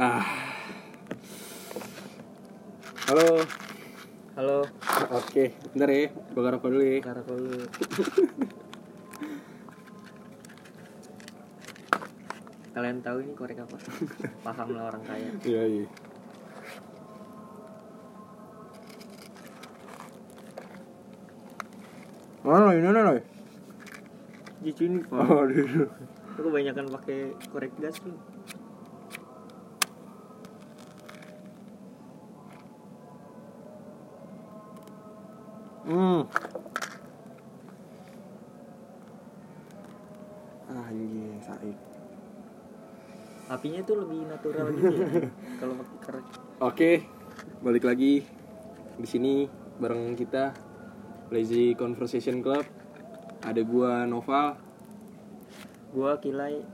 Ah. Halo. Halo, Oke, bentar ya. Gue rokok dulu ya. cara dulu. Kalian tahu ini korek apa? Paham lah orang kaya. Iya, iya. Mana ini mana? Di sini pak. Oh, di situ. Aku kebanyakan pakai korek gas nih. Hmm. Anjing, saik. Apinya tuh lebih natural gitu ya. Kalau pakai korek. Oke, balik lagi di sini bareng kita Lazy Conversation Club. Ada gua Noval. Gua kilai.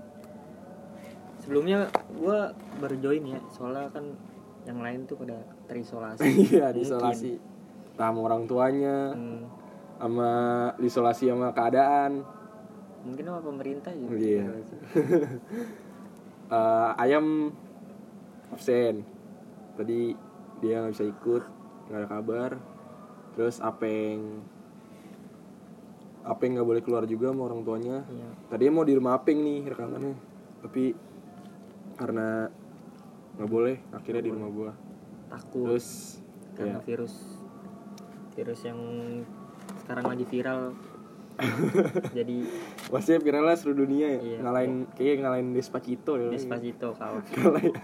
Sebelumnya gua baru join ya, soalnya kan yang lain tuh pada terisolasi. Iya, Mungkin. Sama orang tuanya, Hmm, sama diisolasi sama keadaan. mungkin sama pemerintah juga. Iya. Eh, ayam absen. Tadi dia nggak bisa ikut, nggak ada kabar. Terus Apeng Apeng nggak boleh keluar juga sama orang tuanya. Iya. Tadinya mau di rumah Apeng nih rekamannya, tapi karena nggak boleh, akhirnya di rumah gua. Takut. Terus karena ya, virus virus yang sekarang lagi viral jadi maksudnya viralnya seluruh dunia ya, Iya. ngalahin kayaknya ngalahin Despacito ya. Despacito kau Ngalahin.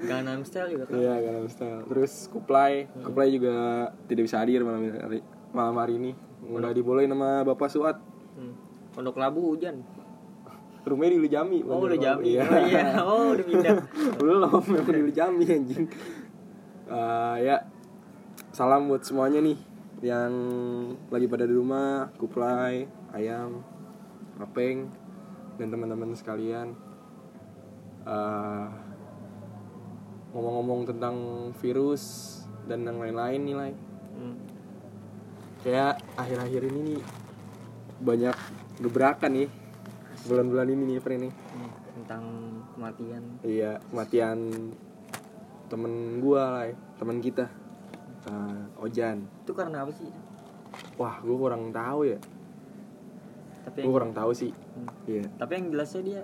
Gangnam Style juga kan Iya, Gangnam Style. Terus Kuplay, Kuplay juga tidak bisa hadir malam hari, malam hari ini. Udah dibolehin sama Bapak Suat. hmm. Pondok Labu hujan Rumahnya di Ujami. oh udah jami Iya. oh iya oh udah pindah Belum, memang di Ujami anjing. Eh, ya, salam buat semuanya nih yang lagi pada di rumah, Kuplay, Ayam, Apeng, dan teman-teman sekalian. Eh, ngomong-ngomong tentang virus dan yang lain-lain nih, Lai. hmm. kayak akhir-akhir ini nih banyak gebrakan nih bulan-bulan ini nih Fre nih Hmm. tentang kematian iya kematian temen gua lah teman kita Eh, Ojan. Itu karena apa sih? Wah gua kurang tahu ya. Tapi yang, kurang tahu sih. Hmm. iya. Tapi yang jelasnya dia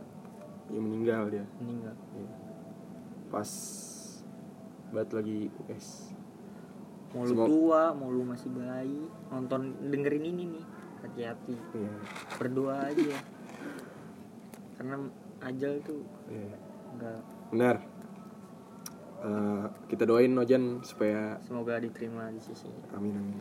dia meninggal dia. Meninggal. Iya. pas buat lagi US mau lu Semua- tua mau lu masih bayi nonton dengerin ini nih hati-hati. Iya. Berdoa aja. Karena ajal tuh iya. enggak benar Eh, kita doain Ojan supaya semoga diterima di sisi Amin amin.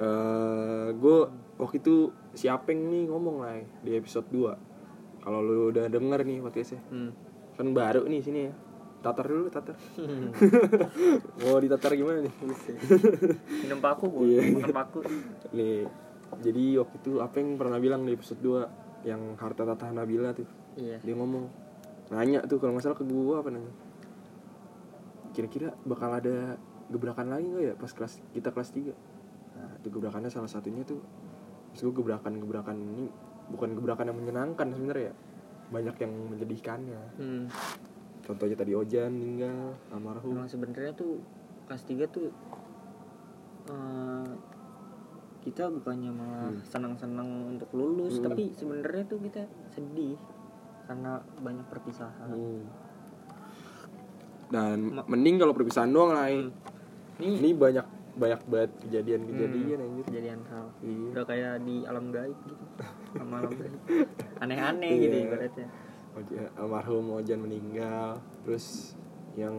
Eh, gue waktu itu si Apeng nih ngomong lah di episode 2 Kalau lu udah denger nih podcastnya. Hmm. Kan baru nih sini ya. Tatar dulu tatar. Mau ditatar gimana nih? minum paku bu. Iya. makan paku. Nih Jadi waktu itu Apeng pernah bilang di episode 2 Yang harta tata Nabila tuh. Iya. Dia ngomong Nanya tuh kalau nggak salah ke gue apa nanya Kira-kira bakal ada gebrakan lagi nggak ya pas kelas kita kelas 3 Nah itu gebrakannya salah satunya tuh Maksud gue gebrakan-gebrakan ini Bukan gebrakan yang menyenangkan sebenarnya ya Banyak yang menyedihkannya hmm. Contohnya tadi Ojan meninggal Almarhum emang sebenarnya tuh kelas 3 tuh eh, kita bukannya malah Hmm. senang-senang untuk lulus Hmm. tapi sebenarnya tuh kita sedih karena banyak perpisahan Hmm. Dan mending kalau perpisahan doang lah Hmm. ini Ini banyak banyak banget kejadian-kejadian Hmm, anjir kejadian hal Iya udah kayak di alam gaib gitu alam alam gaib aneh-aneh Iya. gitu ibaratnya almarhum Ojan meninggal terus yang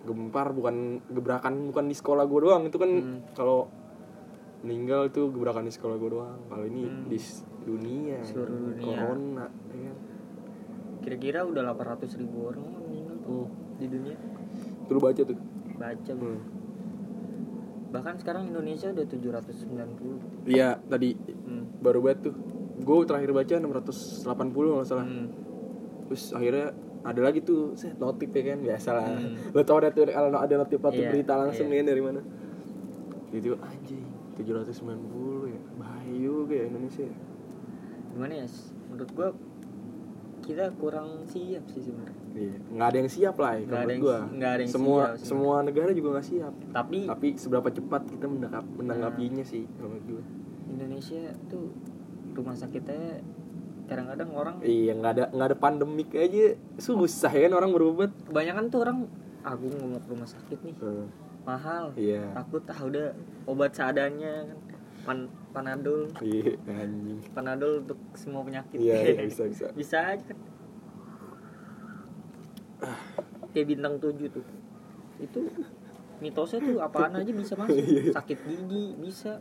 gempar bukan gebrakan bukan di sekolah gue doang itu kan Hmm. kalau meninggal itu gebrakan di sekolah gue doang kalau ini Hmm. di dunia Seluruh dunia. corona ya kan? kira-kira udah 800 ribu orang meninggal tuh Hmm. Di dunia lu baca tuh baca. Hmm. bahkan sekarang Indonesia udah 790 iya tadi hmm. baru banget tuh gue terakhir baca 680 kalau nggak salah Hmm. terus akhirnya ada lagi tuh set notif ya kan biasa lah Hmm. lo tau ada tuh kalau ada notif notif Iya, berita langsung iya. kan dari mana itu anjing 790 ya bahaya juga ya Indonesia ya. gimana ya menurut gua kita kurang siap sih sebenarnya Iya, nggak ada yang siap lah ya, Nggak kalau ada menurut yang gua. nggak ada yang semua siap sih. semua negara juga nggak siap. tapi Tapi seberapa cepat kita menangkap menanggapinya sih kalau menurut gua. Indonesia tuh rumah sakitnya kadang-kadang orang Iya, nggak ada nggak ada pandemik aja susah ya kan orang berobat. kebanyakan tuh orang ah gue nggak mau ke rumah sakit nih Hmm, mahal Iya. takut ah udah obat seadanya kan Pan panadol Iya, anjing. panadol untuk semua penyakit Iya, iya, bisa bisa. bisa aja kayak bintang tujuh tuh itu mitosnya tuh apaan aja bisa masuk Iya. sakit gigi bisa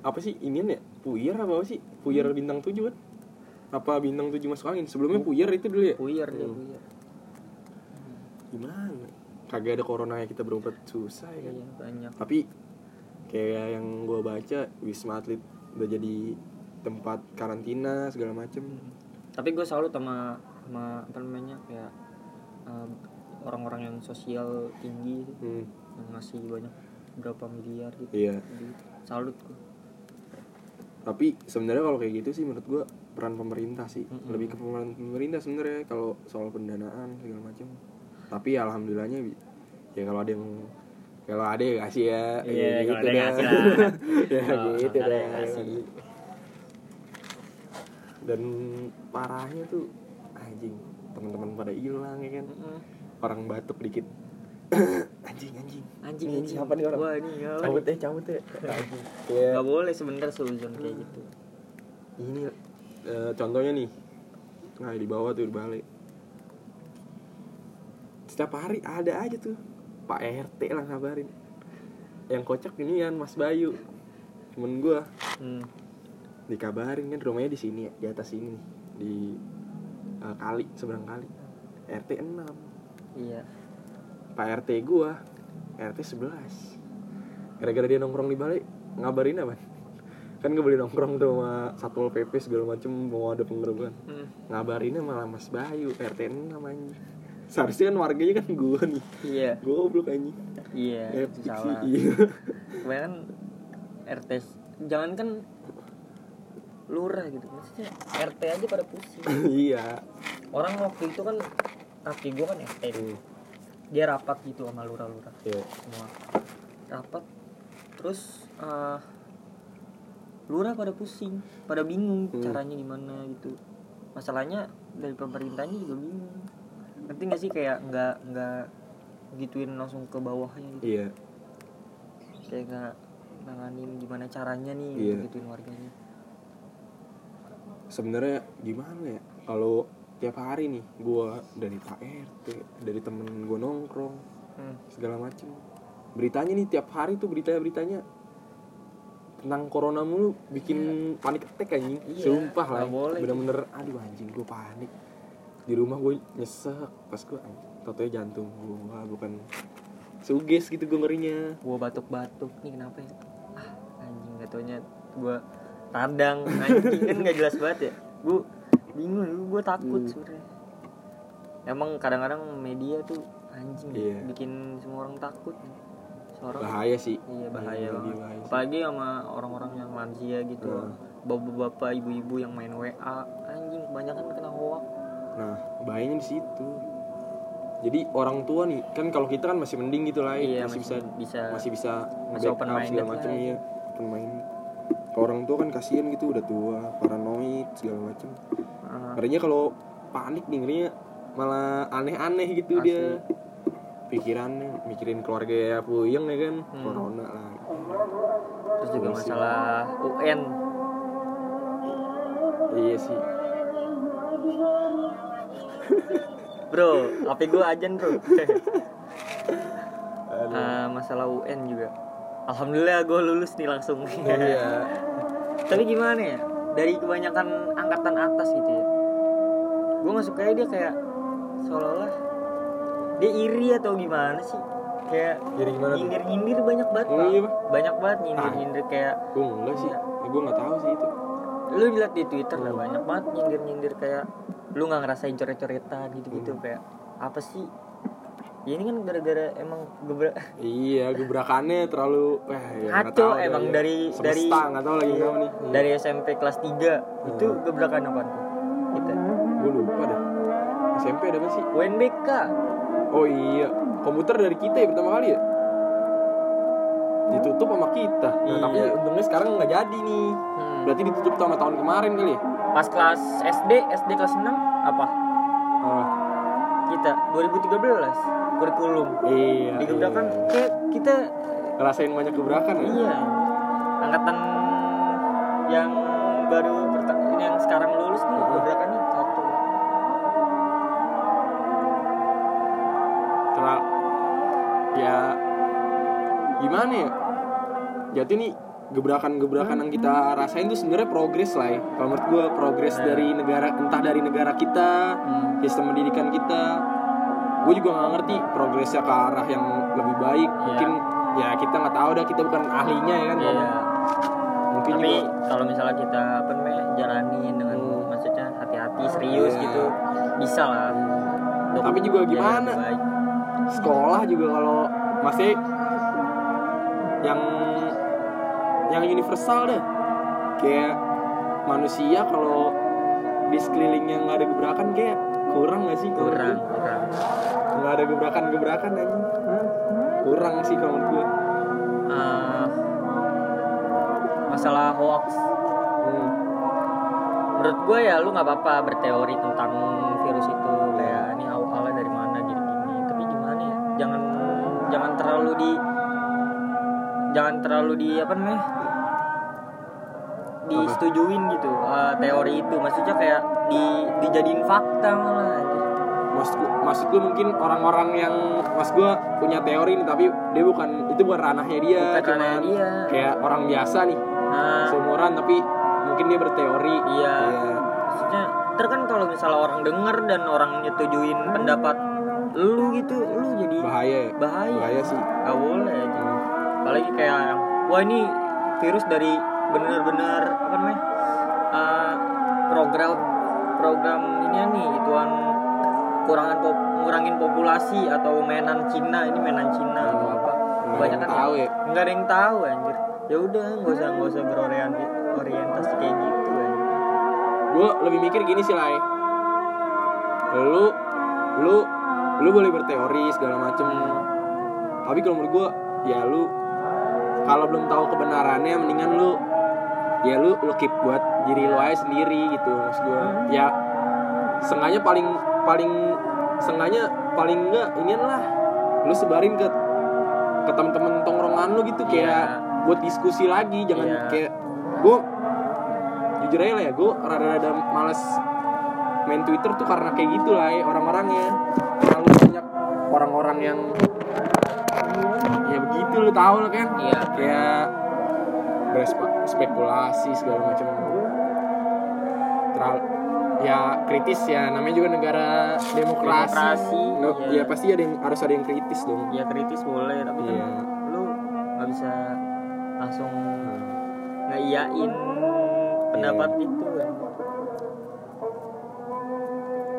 Apa sih inian ya? Puyer apa, apa sih? Puyer Hmm. bintang tujuh kan? Apa bintang tujuh masuk angin? Sebelumnya puyer itu dulu ya? puyer dia Hmm. puyer Gimana? Kagak ada corona ya kita berobat susah ya kan? iya banyak Tapi kayak yang gua baca Wisma Atlet udah jadi tempat karantina segala macem tapi gue salut sama sama apa namanya kayak um, orang-orang yang sosial tinggi Hmm, yang ngasih banyak berapa miliar gitu iya. Jadi, salut gue Tapi sebenarnya kalau kayak gitu sih menurut gua peran pemerintah sih Mm-mm. lebih ke peran pemerintah sebenarnya kalau soal pendanaan segala macam. Tapi alhamdulillahnya bi- ya kalau ada yang kalau ada ya kasih ya Iya, Ya kalau ada yang dah. ngasih lah. ya Kalau gitu ada ngasih. dan parahnya tuh anjing teman-teman pada hilang ya kan? Orang batuk dikit. Anjing anjing. Anjing anjing. siapa nih orang? wah ini ya cabut ya cabut ya anjing. nggak boleh sebenarnya suzon kayak gitu. Ini eh, contohnya nih. Nah di bawah tuh di balik. Setiap hari ada aja tuh Pak RT lah ngabarin. Yang kocak ini kan Mas Bayu temen gua. Hmm. dikabarin kan rumahnya di sini ya, di atas sini nih di eh, kali seberang kali. RT 6 iya. Pak RT gua RT 11 gara-gara dia nongkrong di balik ngabarin apa? Kan gak boleh nongkrong tuh sama satpol pp segala macem mau ada penggerebekan hmm. ngabarinnya malah Mas Bayu RT 6 anjing seharusnya kan warganya kan gua nih. Iya. Goblok anjing. Iya sih, salah. iya. Kebanyakan RT jangan kan lurah gitu. Maksudnya RT aja pada pusing. Iya. Orang waktu itu kan kaki gue kan RT Hmm, dia rapat gitu sama lurah-lurah. Iya. Semua. Rapat terus eh, lurah pada pusing pada bingung Hmm. caranya gimana gitu. Masalahnya dari pemerintahnya juga bingung ngerti nggak sih? Kayak nggak nggak gituin langsung ke bawahnya gitu. Iya. Kayak nggak nanganin gimana caranya nih Iya. untuk gituin warganya. Sebenarnya gimana ya? Kalau tiap hari nih gua dari Pak RT dari temen gua nongkrong hmm. segala macem. Beritanya nih tiap hari tuh berita beritanya tentang corona mulu bikin panik attack anjing. Iya, sumpah lah bener-bener aduh anjing gue panik di rumah gue nyesek pas gue toto jantung gue. Bukan suges gitu gue ngerinya. Gua batuk-batuk nih kenapa ya? Ah anjing gak taunya gua radang anjing. Kan nggak jelas banget ya? Gua bingung gua takut Hmm. sebenarnya. Emang kadang-kadang media tuh anjing Iya. bikin semua orang takut. Seorang bahaya sih. Iya bahaya banget. bahaya sih. apalagi sama orang-orang yang lansia gitu. Hmm. bapak-bapak ibu-ibu yang main WA anjing kebanyakan kena hoak nah bahayanya di situ. Jadi orang tua nih kan kalau kita kan masih mending gitu lah iya masih bisa bisa masih bisa Masih open minded segala macam ya open minded. Kalau orang tua kan kasihan gitu udah tua paranoid segala macam ngerinya kalau panik nih ngerinya malah aneh-aneh gitu Asli. dia pikirannya mikirin keluarga ya puyeng ya kan Hmm. corona lah. Terus juga masalah UN iya sih bro HP gue ajan bro. Ah, masalah UN juga. Alhamdulillah gue lulus nih langsung. Iya. Tapi gimana ya? Dari kebanyakan angkatan atas gitu ya. Gue nggak suka dia kayak seolah-olah dia iri atau gimana sih? Kayak jadi gimana nyindir nyindir banyak banget Oh, iya, banyak banget nyindir Ah. nyindir kayak gue enggak sih. Ya, gue nggak tahu sih itu lu lihat di twitter lah banyak banget nyindir nyindir kayak lu nggak ngerasain coret-coretan gitu gitu Hmm. kayak apa sih? Ya ini kan gara-gara emang gebrak iya gebrakannya terlalu eh ya tahu emang ya. dari dari semesta nggak tahu lagi iya, nih. dari SMP kelas 3 itu gebrakan apa tuh? Kita gue lupa dah. SMP ada apa sih? UNBK oh iya komputer dari kita ya pertama kali ya ditutup sama kita. Nah, Iya. tapi untungnya sekarang nggak jadi nih. Hmm. berarti ditutup sama tahun kemarin kali ya? Pas kelas SD SD kelas 6 apa? Ah, kita 2013 kurikulum. Iya digebrakan iya. kayak kita ngerasain banyak gebrakan ya? Iya. Angkatan yang baru yang sekarang lulus nih Heeh. gebrakannya satu. Terlalu ya gimana ya jadi nih gebrakan-gebrakan yang kita rasain tuh sebenarnya progres lah ya kalau menurut gue progres Nah. dari negara entah dari negara kita Hmm. sistem pendidikan kita gue juga nggak ngerti progresnya ke arah yang lebih baik Iya. mungkin ya kita nggak tahu dah kita bukan ahlinya ya kan Iya. mungkin tapi juga kalau misalnya kita apa namanya jalanin dengan Hmm. maksudnya hati-hati serius Iya. gitu bisa lah Untuk Tapi juga gimana? sekolah juga kalau masih yang yang universal deh. Kayak manusia kalau di sekelilingnya nggak ada gebrakan kayak kurang nggak sih kurang nggak ada gebrakan gebrakan aja kurang sih kalau menurut gue Eh, masalah hoax. Hmm. menurut gue ya lu nggak apa-apa berteori tentang virus itu. Kayak ini awalnya dari mana? Gini gini. Tapi gimana ya? Jangan jangan terlalu di jangan terlalu di apa namanya disetujuin gitu eh, teori itu. Maksudnya kayak di dijadiin fakta malah. Maksud gue mungkin orang-orang yang mas gue punya teori nih tapi dia bukan itu bukan ranahnya dia Bukan cuman ranahnya dia. kayak orang biasa nih nah seumuran tapi mungkin dia berteori. Iya. Iya. maksudnya ter kan kalau misalnya orang denger dan orang nyetujuin pendapat lu gitu lu jadi bahaya ya? Bahaya. Bahaya sih. Nggak boleh aja apalagi kayak yang wah ini virus dari bener-bener apa namanya uh, program program ini nih ituan kurangan pop, ngurangin populasi atau mainan Cina ini mainan Cina atau apa. Nggak ada yang kebanyakan tahu ya. nggak ada yang tahu anjir. Ya udah nggak usah nggak usah berorientasi orientasi kayak gitu anjir. gue lebih mikir gini sih lai. Lu lu lu boleh berteori segala macem. Tapi kalau menurut gue ya lu kalau belum tahu kebenarannya mendingan lu ya lu lu keep buat diri lu aja sendiri gitu maksud gue ya sengaja paling paling sengaja paling enggak ini lah. Lu sebarin ke ke temen-temen tongkrongan lu gitu kayak buat diskusi lagi jangan Iya. kayak gue jujur aja lah ya gue rada-rada males main Twitter tuh karena kayak gitu lah ya, orang-orangnya. Terlalu banyak orang-orang yang ya lu tahu lah kan Iya. kayak berspekulasi segala macam terlalu ya kritis ya namanya juga negara demokrasi, Demokrasi, No, iya. ya pasti ada yang harus ada yang kritis dong ya kritis boleh tapi kan Iya. lu nggak bisa langsung ngeiyain pendapat Iya. itu kan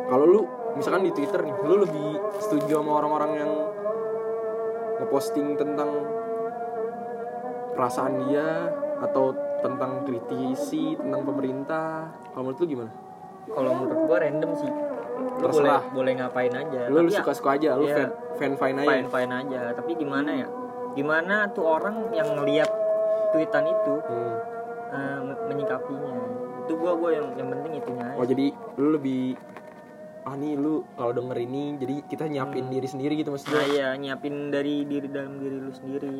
kalau lu misalkan di Twitter nih lu lebih setuju sama orang-orang yang ngeposting tentang perasaan dia atau tentang kritisi tentang pemerintah kalau menurut lu gimana? Kalau menurut gua random sih. Lu boleh Terserah. boleh ngapain aja. Lu, lu Tapi ya, suka-suka aja lu iya. fan fan aja. Fine fine aja. Tapi gimana ya? Gimana tuh orang yang ngelihat tweetan itu Hmm. men- menyikapinya? Itu gua gua yang yang penting itunya aja. Oh jadi lu lebih ah nih lu kalau denger ini jadi kita nyiapin diri sendiri gitu nah maksudnya iya nyiapin dari diri dalam diri lu sendiri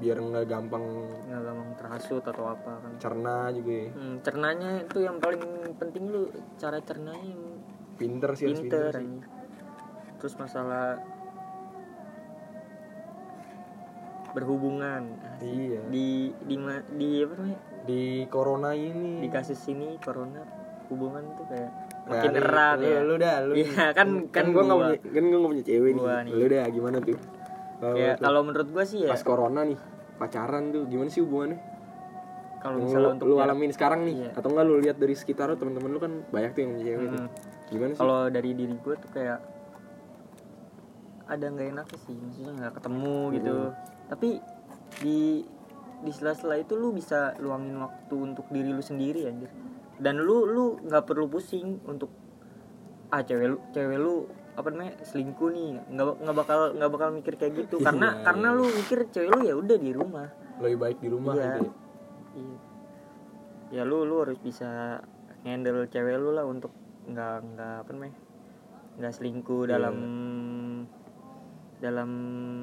biar nggak gampang nggak gampang terhasut atau apa kan. cerna juga ya. Hmm, cernanya itu yang paling penting lu cara cernanya yang pinter sih harus pinter pinter sih. terus masalah berhubungan. Iya. Di di di apa namanya? Di corona ini. Di kasus ini corona hubungan tuh kayak Nah, makin nih, erat. lu, ya lu dah lu Iya, kan- kan gua nggak gua. punya kan gua nggak punya cewek nih. Nih. lu dah gimana tuh? Kalau kayak lu- kalau menurut gua sih ya pas corona nih pacaran tuh gimana sih hubungannya kalau misalnya lu, untuk lu alamin sekarang nih Iya. atau enggak lu lihat dari sekitar lu teman-teman lu kan banyak tuh yang cewek tuh. Hmm. gimana sih kalau dari diri gue tuh kayak ada nggak enaknya sih maksudnya nggak ketemu gitu Hmm. tapi di di sela-sela itu lu bisa luangin waktu untuk diri lu sendiri anjir dan lu lu nggak perlu pusing untuk ah cewek lu cewek lu apa namanya selingkuh nih nggak nggak bakal nggak bakal mikir kayak gitu karena Iya, karena iya. lu mikir cewek lu ya udah di rumah lebih baik di rumah Iya. gitu ya. iya ya lu lu harus bisa handle cewek lu lah untuk nggak nggak apa namanya nggak selingkuh Iya. dalam dalam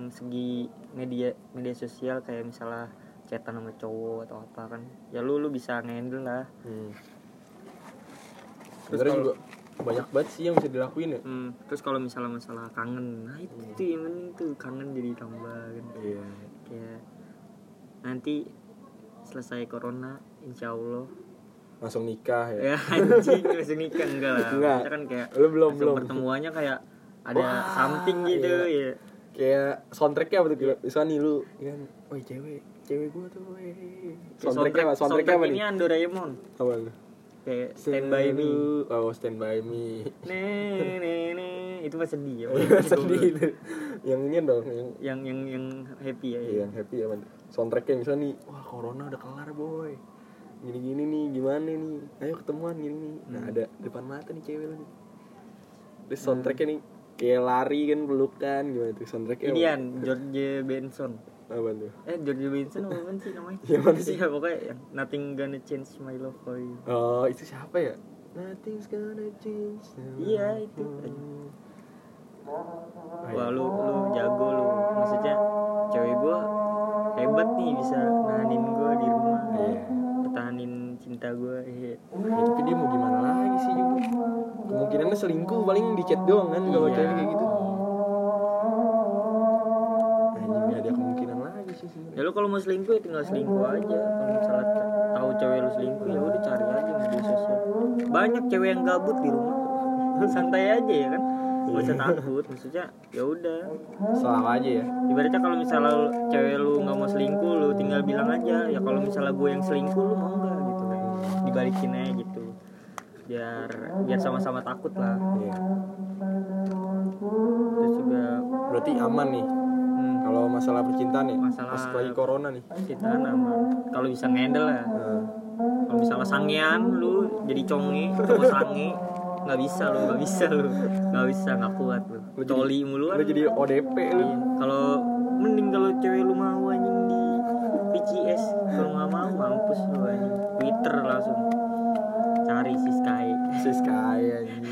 segi media media sosial kayak misalnya chatan sama cowok atau apa kan ya lu lu bisa ngendel lah hmm. Terus kalau- juga banyak banget sih yang bisa dilakuin ya. Hmm, terus kalau misalnya masalah kangen nah itu, itu yang penting tuh kangen jadi tambah kan. Iya. Kayak nanti selesai corona insya Allah. Langsung nikah ya? Ya anjing langsung nikah enggak lah. Enggak. Kan kayak Lu belum, belum. pertemuannya kayak ada Wah, something gitu iya. ya kayak soundtracknya apa tuh kira misalnya nih lu ya kan? Woi cewek. Cewek gua tuh Kayak soundtracknya apa? soundtracknya apa ini nih Doraemon. Apa kayak Stand By Me. Oh stand by me. Nih nih nih itu mah sedih ya sedih itu. Yang ini dong yang yang yang yang happy ya, Iya, yang happy ya man. soundtracknya misalnya nih wah corona udah kelar boy. Gini gini nih gimana nih? Ayo ketemuan gini nih. Nah Hmm. ada depan mata nih cewek nih terus soundtracknya nih kayak lari kan pelukan gimana tuh soundtracknya? Ini apa? kan George Benson apa tuh eh George Benson apa sih namanya Yang mana sih? ya pokoknya yang Nothing Gonna Change My Love For You oh itu siapa ya Nothing's gonna change. Iya, itu. Wah iya. lu lu jago lu Maksudnya cewek gua hebat nih bisa nahanin gua di rumah Iya. Pertahanin cinta gua iya. Ya, tapi dia mau gimana lagi sih juga kemungkinannya selingkuh paling di chat doang kan kalau Iya. cewek kayak gitu Ya lu kalau mau selingkuh ya tinggal selingkuh aja. Kalau misalnya tahu cewek lu selingkuh ya udah cari aja media sosial. Banyak cewek yang gabut di rumah. Santai aja ya kan? Gak usah takut. Maksudnya ya udah. Selalu aja ya. Ibaratnya kalau misalnya lu- cewek lu nggak mau selingkuh lu tinggal bilang aja ya kalau misalnya gue yang selingkuh lu mau nggak? Gitu kan. Dibalikin aja gitu. Biar biar sama-sama takut lah. Iya. terus juga berarti aman nih kalau masalah percintaan ya Masalah- pas lagi corona nih. cintaan aman kalau bisa ngendel lah. Nah, kalau misalnya sangean lu jadi conge cowok sange nggak bisa lu nggak bisa lu. Nggak bisa nggak kuat lu. Lu jadi- coli mulu lu jadi ODP lu. Iya. kalau mending kalau cewek lu mau anjing di PCS kalau nggak mau mampus lu anjing. Twitter langsung. Cari si Sky. Si Sky anjing.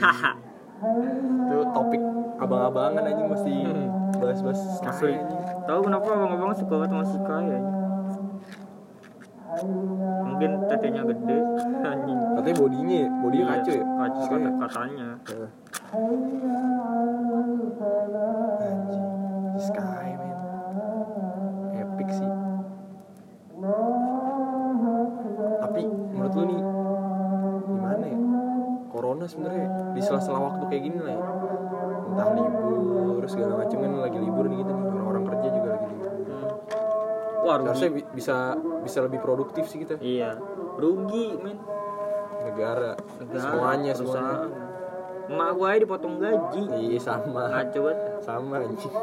Itu topik abang-abangan anjing mesti Hmm. Bahas-bahas asli anjing tahu kenapa abang-abang suka banget sama si Sky anjing mungkin tetenya gede. Anjing. Katanya bodinya bodinya Iya, kacau ya? kacau Sky kata ya? katanya. Anjing. Si Sky men. Epic sih. Tapi menurut lu nih gimana ya? Corona sebenarnya di sela-sela waktu kayak gini lah ya entah libur segala macam kan lagi libur nih kita nih. Orang-orang kerja juga lagi libur. Hmm. wah harusnya rugi bi- bisa bisa lebih produktif sih kita. Iya. Rugi men. Negara, negara semuanya semuanya perusahaan. emak gue aja dipotong gaji. Iya sama. Ngaco banget. Sama anjing.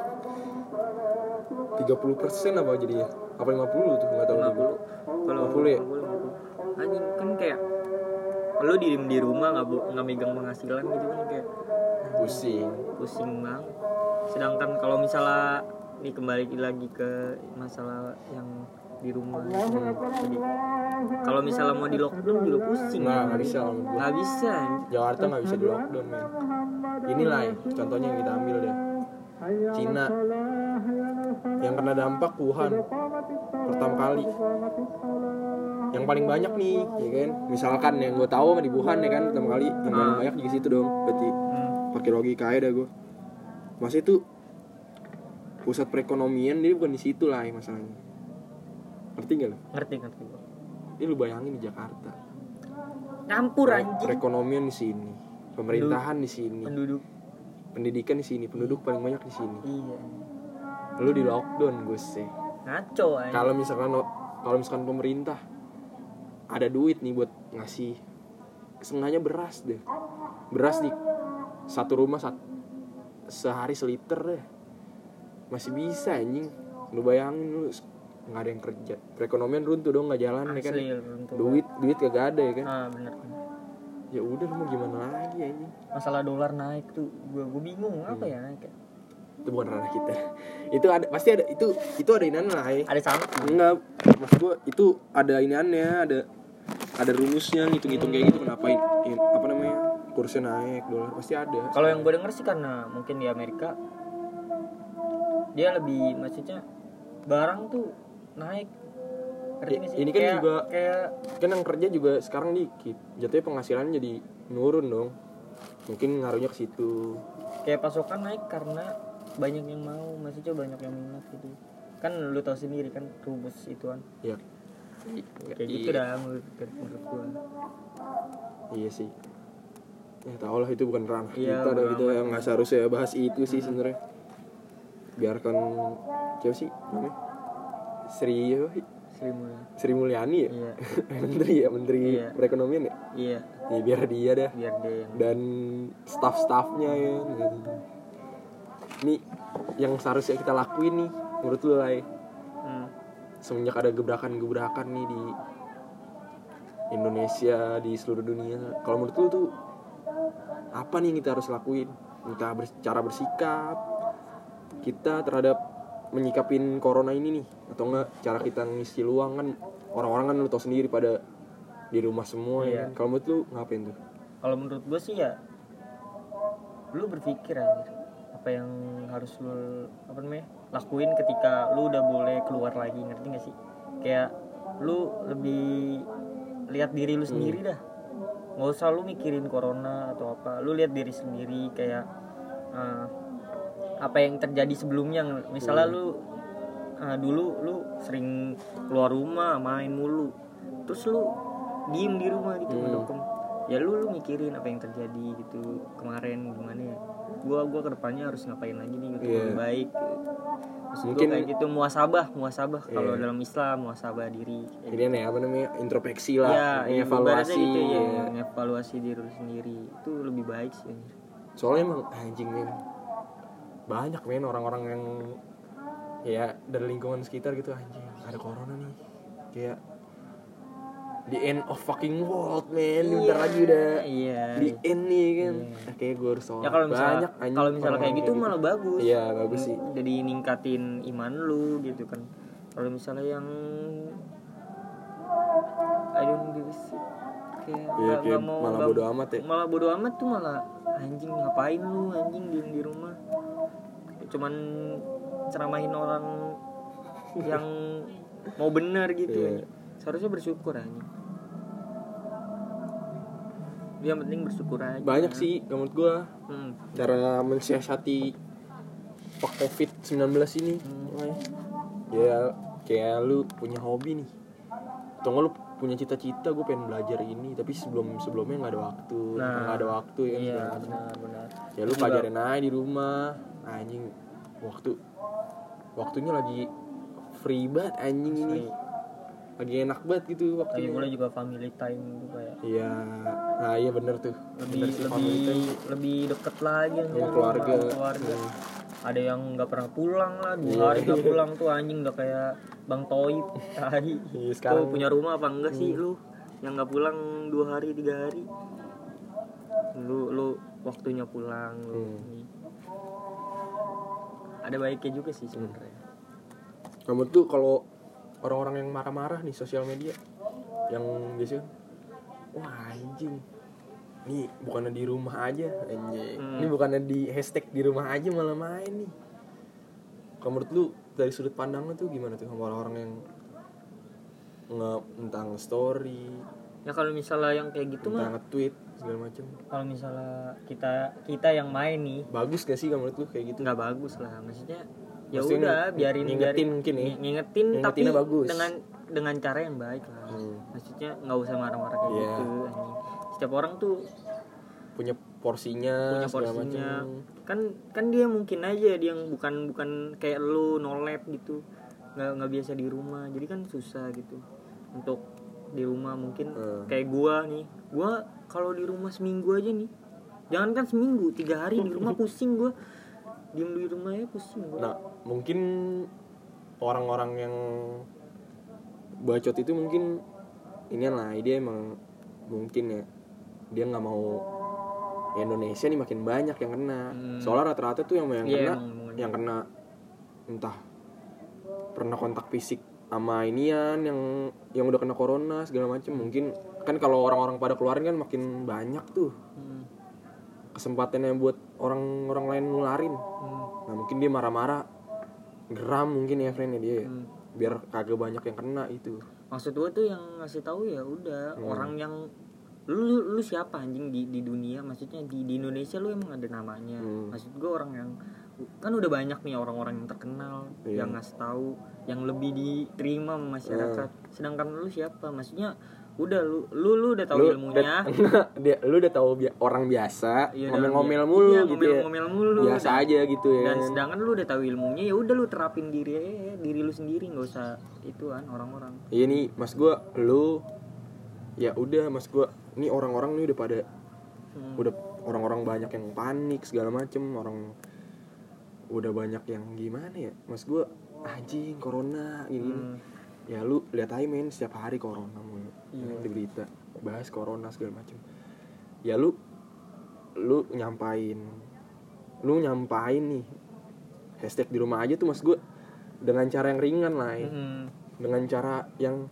30 persen apa jadinya? Apa 50 tuh? Nggak tahu 50 juga kalau 50 ya? 50, 50. anjing kan kayak lu diem di rumah nggak nggak megang penghasilan gitu kan kayak pusing. pusing banget. Sedangkan kalau misalnya nih kembali lagi ke masalah yang di rumah gitu. kalau misalnya mau di lockdown juga pusing. Nah nggak bisa nggak bisa. Jakarta nggak bisa di lockdown men. Inilah ya, contohnya yang kita ambil deh Cina. Yang kena dampak Wuhan. Pertama kali yang paling banyak nih ya kan? Misalkan yang gue tahu di Wuhan ya kan pertama kali yang paling Ah. banyak di situ dong berarti. Hmm. pakai logika aja dah gue masa itu pusat perekonomian dia bukan di situ lah ya masalahnya. Ngerti gak lo ngerti ngerti ini lu bayangin di Jakarta. Campur anjing. perekonomian di sini pemerintahan di sini penduduk. pendidikan di sini penduduk paling banyak di sini. Iya. Lu di lockdown gue sih ngaco anjing. Kalau misalkan kalau misalkan pemerintah ada duit nih buat ngasih sengaja beras deh. Beras nih. Satu rumah sat, sehari seliter deh. Masih bisa anjing. Lu bayangin lu nggak ada yang kerja. Perekonomian runtuh dong nggak jalan ya kan. Runtuh. Duit duit kagak ada ya kan? Ah bener ya udah lu mau gimana lagi anjing? Masalah dolar naik tuh gue gue bingung apa ya naik itu bukan ranah kita. Itu ada pasti ada itu itu ada inian lah ya. ada sama enggak maksud gua itu ada iniannya ada ada rumusnya ngitung-ngitung kayak gitu kenapa in, in- apa namanya kursnya naik dolar pasti ada. Kalau yang gue denger sih karena mungkin di Amerika dia lebih maksudnya barang tuh naik. Ya, ini kan Kayak- juga- kayak kan yang kerja juga sekarang dikit. Jatuhnya penghasilan jadi nurun dong. Mungkin ngaruhnya ke situ. Kayak pasokan naik karena banyak yang mau maksudnya banyak yang minat gitu. Kan lu tahu sendiri kan rumus ituan. Ya kayak gitu dah menurut menurut gua. Iya sih. Ya tau lah itu bukan ranah Iya, kita dan kita yang nggak seharusnya bahas itu sih sebenarnya. Biarkan siapa sih namanya? Sri apa? Sri Mulyani. Sri Mulyani ya? Iya. Menteri ya? Menteri Iya. perekonomian ya? Iya. Ya biar dia dah. Biar dia yang dan staff-staffnya ya gitu. Ini yang seharusnya kita lakuin nih menurut lu lah ya. Hmm. Semenjak ada gebrakan-gebrakan nih di Indonesia di seluruh dunia kalau menurut lu tuh apa nih yang kita harus lakuin entah bers- cara bersikap kita terhadap menyikapin corona ini nih atau enggak cara kita ngisi luang kan orang-orang kan lu tau sendiri pada di rumah semua ya Iya. kan? kalau menurut lu ngapain tuh kalau menurut gue sih ya lu berpikir aja apa yang harus lu apa namanya lakuin ketika lu udah boleh keluar lagi ngerti gak sih? Kayak lu lebih lihat diri lu sendiri dah. Nggak usah lu mikirin corona atau apa lu lihat diri sendiri kayak eh, apa yang terjadi sebelumnya. Misalnya lu eh, dulu lu sering keluar rumah main mulu terus lu diem di rumah gitu Hmm. Ya lu lu mikirin apa yang terjadi gitu kemarin gimana ya? Gua gua ke depannya harus ngapain lagi nih untuk Iya. lebih baik Maksud Mungkin- kayak gitu muasabah muasabah kalau Iya. dalam Islam muasabah diri. Kayak ini nih apa namanya introspeksi lah ya mengevaluasi gitu ya ya. mengevaluasi diri lu sendiri. Itu lebih baik sih. Soalnya emang anjing men. Banyak men orang-orang yang ya dari lingkungan sekitar gitu anjing. Ada corona nih. Kayak the end of fucking world men bentar lagi udah iya. di end nih kan. Nah, kayak gue harus ya kalau misalnya banyak kalau misalnya kayak orang-orang gitu malah bagus. Iya bagus sih. Jadi ningkatin iman lu gitu kan. Kalau misalnya yang I don't give a shit. Kayak kayak nggak mau malah bodo amat ya. malah bodo amat tuh malah anjing ngapain lu? Anjing diem di rumah. Cuman ceramahin orang yang mau benar gitu Iya. Seharusnya bersyukur anjing. Yang penting bersyukur aja. Banyak sih menurut gue hmm. cara mensiasati pak covid 19 ini. Hmm. ya kayak lu punya hobi nih. Atau nggak lu punya cita-cita gue pengen belajar ini tapi sebelum sebelumnya nggak ada waktu Nah, nggak ada waktu ya iya segala macam. benar benar. Ya lu pelajarin aja di rumah. Anjing waktu waktunya lagi free banget anjing ini. Lagi enak banget gitu lagi waktunya pula juga family time juga ya iya nah iya bener tuh lebih Bener sih, lebih time. lebih deket lagi Sama sama keluarga. keluarga Hmm. ada yang nggak pernah pulang lah dua Iya. hari nggak pulang tuh anjing udah kayak bang Toib tai Iya, sekarang- Tuh, punya rumah apa enggak sih lu yang nggak pulang dua hari tiga hari lu lu waktunya pulang lu Hmm. ada baiknya juga sih sebenarnya kamu tuh kalau orang-orang yang marah-marah nih sosial media. Yang biasanya wah anjing. Nih bukannya di rumah aja anjing. Hmm. ini bukannya di hashtag di rumah aja malah main nih. Kalau menurut lu dari sudut pandang lu tuh gimana tuh? Sama orang-orang yang nge tentang story. Ya kalau misalnya yang kayak gitu mah nge-tweet segala macam kalau misalnya kita kita yang main nih. Bagus gak sih kalau menurut lu kayak gitu? Nggak bagus lah. Maksudnya ya udah biarin ngingetin biarin, mungkin ya? ngi- ngingetin tapi bagus. dengan dengan cara yang baik lah Hmm. maksudnya nggak usah marah-marah kayak Iya. gitu anjing. setiap orang tuh punya porsinya punya porsinya macam kan kan dia mungkin aja dia yang bukan bukan kayak lu nolep gitu nggak nggak biasa di rumah jadi kan susah gitu untuk di rumah mungkin Hmm. kayak gua nih gua kalau di rumah seminggu aja nih jangan kan seminggu tiga hari di rumah pusing gua diem di rumah ya pusing gua. Nah, mungkin orang-orang yang bacot itu mungkin ini lah dia emang mungkin ya dia nggak mau Indonesia nih makin banyak yang kena. Hmm. soalnya rata-rata tuh yang yang Iya, kena emang yang kena entah pernah kontak fisik sama inian yang yang udah kena corona segala macem. Mungkin kan kalau orang-orang pada keluarin kan makin banyak tuh. Hmm. Kesempatannya buat orang-orang lain nularin Hmm. nah mungkin dia marah-marah geram mungkin ya friendnya dia ya. Hmm. biar kagak banyak yang kena itu maksud gue tuh yang ngasih tahu ya udah Hmm. orang yang lu, lu lu siapa anjing di di dunia maksudnya di di Indonesia lu emang ada namanya Hmm. maksud gue orang yang kan udah banyak nih orang-orang yang terkenal Iya. yang ngasih tahu yang lebih diterima masyarakat sedangkan lu siapa maksudnya udah lu lu, lu udah tahu lu ilmunya. udah- dia lu udah tahu bi- orang biasa Iya, ngomel-ngomel mulu iya, gitu ya. ngomel-ngomel mulu biasa Dan- aja gitu ya. dan sedangkan lu udah tahu ilmunya ya udah lu terapin diri diri lu sendiri nggak usah ituan orang-orang. Iya nih mas gua lu ya udah mas gua ini orang-orang nih udah pada Hmm. udah orang-orang banyak yang panik segala macem orang udah banyak yang gimana ya? Mas gua anjing corona gini Hmm. ya lu lihat aja men setiap hari corona Iya. di berita bahas corona segala macem ya lu lu nyampain lu nyampain nih hashtag di rumah aja tuh mas gua dengan cara yang ringan lah ya. Hmm. dengan cara yang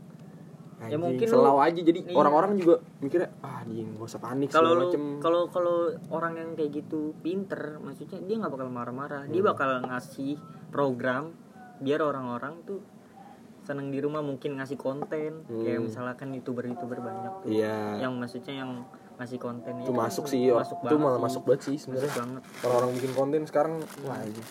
Ya anjing, mungkin selau lu- aja jadi iya. orang-orang juga mikirnya ah anjing gak usah panik kalau macem kalau kalau orang yang kayak gitu pinter maksudnya dia nggak bakal marah-marah dia Hmm. bakal ngasih program biar orang-orang tuh seneng di rumah mungkin ngasih konten kayak Hmm. misalkan youtuber-youtuber banyak tuh iya yang maksudnya yang ngasih konten itu masuk sih ya. masuk itu malah sih. masuk banget sih sebenarnya orang-orang bikin konten sekarang wah anjing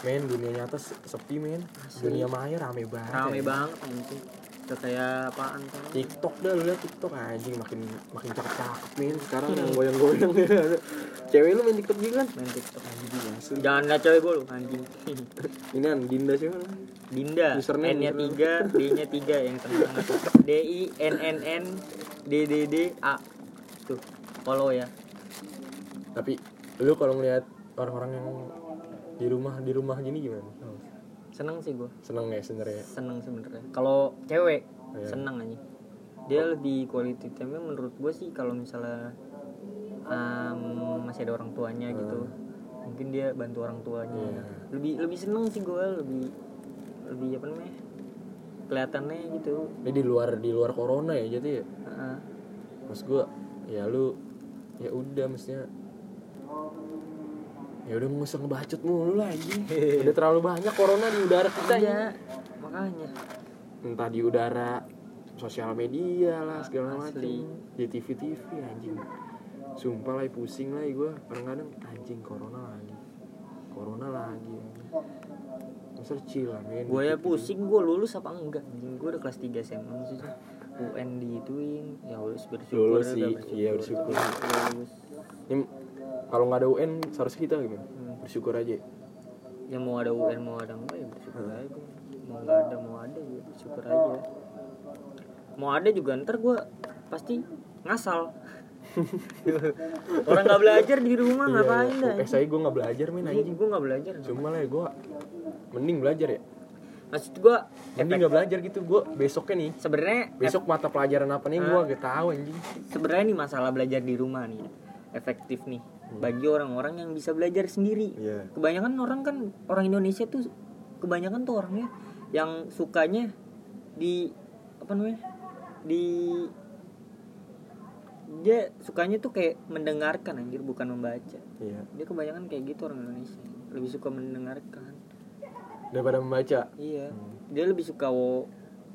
men dunia nyata se- sepi men Asli. dunia maya rame banget rame ya. banget anjing udah kayak apaan kan TikTok dah lu liat TikTok anjing makin makin cakep-cakep men sekarang yang goyang-goyang ya. Cewek lu main TikTok juga kan? main tiktok Anjing asli. jangan liat cewek gue lu anjing Ini kan Dinda siapa? Dinda Username, N nya tiga D nya tiga yang tengah-tengah tuh D I N N N D D D A tuh follow ya Tapi lu kalau ngeliat orang-orang yang di rumah di rumah gini gimana? Seneng sih gue Seneng ya sebenarnya. seneng sebenarnya kalau cewek Iya. seneng aja dia lebih quality time menurut gue sih kalau misalnya um, masih ada orang tuanya gitu mungkin dia bantu orang tuanya Iya. lebih lebih seneng sih gue lebih lebih apa namanya kelihatannya gitu Ini di luar di luar corona ya jadi ya. Heeh. Mas gua ya lu ya udah mestinya ya udah nggak usah ngebacot mulu lah anjing. udah terlalu banyak corona di udara kita ya. makanya. Entah di udara sosial media lah segala macam di TV TV anjing. Sumpah lah pusing lah gue kadang-kadang anjing corona lagi. Corona lagi. Masa chill lah men. Gue ya pusing gue lulus apa enggak anjing? Gue udah kelas 3 SMA maksudnya. UN diituin ya harus bersyukur Lulus sih, iya, bersyukur. lulus. Ini kalau nggak ada UN seharusnya kita gimana? Hmm. bersyukur aja. Ya mau ada UN mau ada enggak ya bersyukur aja. Gue mau nggak ada mau ada ya bersyukur aja. Mau ada juga ntar gue pasti ngasal. Orang nggak belajar di rumah ngapain dah eh saya gue nggak belajar men anjing gue nggak belajar. Cuma lah gue mending belajar ya. Maksud gue mending nggak belajar gitu gue besoknya nih. Sebenarnya besok mata pelajaran apa nih gue gak tahu anjing. Sebenarnya nih masalah belajar di rumah nih efektif nih bagi orang-orang yang bisa belajar sendiri. Iya. kebanyakan orang kan orang Indonesia tuh kebanyakan tuh orangnya yang sukanya di apa namanya di dia sukanya tuh kayak mendengarkan anjir bukan membaca. Iya. Dia kebanyakan kayak gitu orang Indonesia. Lebih suka mendengarkan. Daripada membaca? Iya. Hmm. dia lebih suka wo,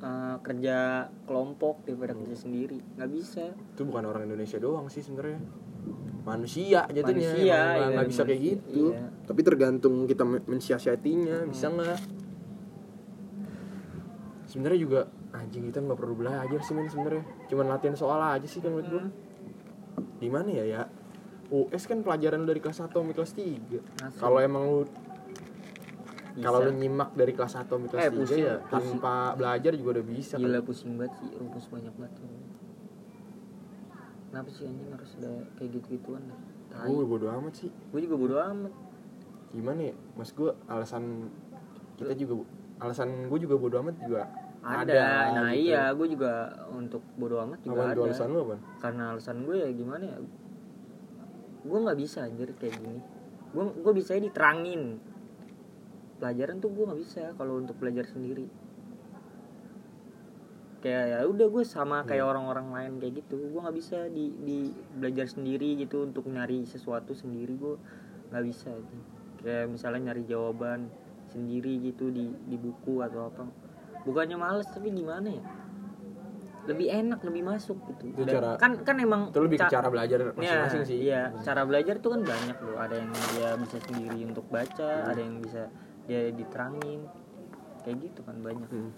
uh, kerja kelompok daripada kerja sendiri. Nggak bisa. Itu bukan orang Indonesia doang sih sebenarnya manusia jatuhnya Manusia, nggak- iya, nggak bisa kayak gitu. iya. tapi tergantung kita men- mensiasatinya bisa nggak? Sebenarnya juga anjing kita nggak perlu belajar sih men sebenarnya. Cuman latihan soal aja sih kan menurut gua. Di mana ya ya? US kan pelajaran dari kelas 1 sampai kelas 3 Asli. kalau emang lu kalau lu nyimak dari kelas 1 sampai kelas Eh, 3 pusing, ya pusing. tanpa belajar juga udah bisa gila kan. pusing banget sih rumus banyak banget kenapa sih anjing harus ada kayak gitu gituan Tai. gue bodo amat sih. Gue juga bodo amat. Gimana ya? Mas gue alasan kita juga alasan gue juga bodo amat juga ada, Ada, nah gitu. iya gue juga untuk bodo amat juga Apaan ada. alasan lu apa? Karena alasan gue ya gimana ya? Gue nggak bisa anjir kayak gini. Gue gue bisa diterangin pelajaran tuh gue nggak bisa kalau untuk belajar sendiri kayak ya udah gue sama kayak orang-orang lain kayak gitu gue nggak bisa di di belajar sendiri gitu untuk nyari sesuatu sendiri gue nggak bisa gitu. kayak misalnya nyari jawaban sendiri gitu di di buku atau apa bukannya males tapi gimana ya lebih enak lebih masuk gitu Itu Dan cara- kan kan emang itu lebih ca- cara belajar Ya, masing-masing sih Iya, cara belajar tuh kan banyak loh. Ada yang dia bisa sendiri untuk baca, Hmm. ada yang bisa dia diterangin. Kayak gitu kan banyak. hmm.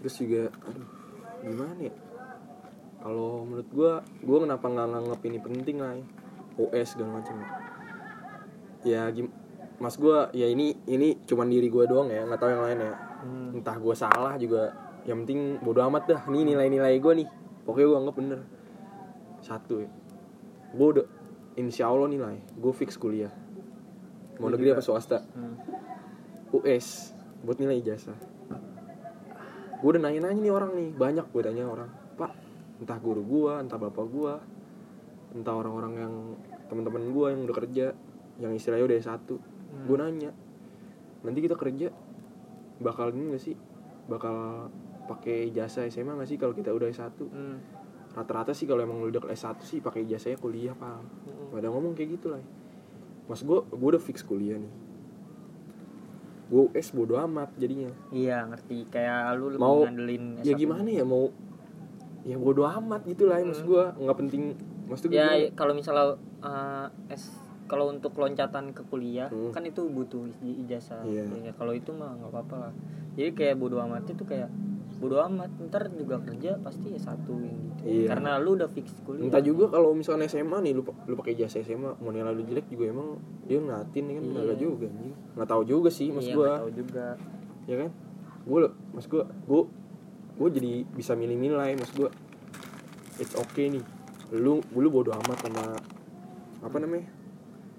Terus juga aduh gimana ya? Kalau menurut gue gue kenapa nggak nganggap ini penting lah ya? OS segala macam. Ya gim mas gue ya ini ini cuman diri gue doang ya nggak tahu yang lain ya. Hmm. entah gue salah juga yang penting bodo amat dah. Nih nilai-nilai gue nih. Pokoknya gue anggap bener. Satu ya. Gue udah insya Allah nilai gue fix kuliah. Mau negeri apa swasta? Hmm. US buat nilai ijazah gue udah nanya-nanya nih orang nih banyak gue tanya orang pak entah guru gue entah bapak gue entah orang-orang yang teman-teman gue yang udah kerja yang istilahnya udah satu Hmm. gue nanya nanti kita kerja bakal ini gak sih bakal pakai jasa SMA gak sih kalau kita udah S1 Hmm. rata-rata sih kalau emang lu udah S1 sih pakai jasanya kuliah pal Hmm. pada ngomong kayak gitu lah mas gue gue udah fix kuliah nih gue US bodo amat jadinya Iya, ngerti. Kayak lu lebih Mau- ngandelin ya S1. gimana ya mau ya bodo amat gitu lah mas gue nggak penting mas tuh Hmm. Ya, gimana? kalau misalnya eh, S kalau untuk loncatan ke kuliah Hmm. kan itu butuh ij- ijazah. Iya. Ya, kalau itu mah nggak apa-apa lah. Jadi kayak bodo amat itu kayak bodo amat ntar juga kerja pasti ya satu yang gitu. Iya. Karena lu udah fix kuliah. entah juga kalau misalnya SMA nih lu lu pakai jasa SMA mau nilai lu jelek juga emang dia ngeliatin kan Iya. nggak juga anjing nggak tahu juga sih mas iya, gue nggak tahu juga. ya kan gue mas gue gue gue jadi bisa milih-milih lah ya, mas gue it's okay nih lu lu bodo amat sama apa namanya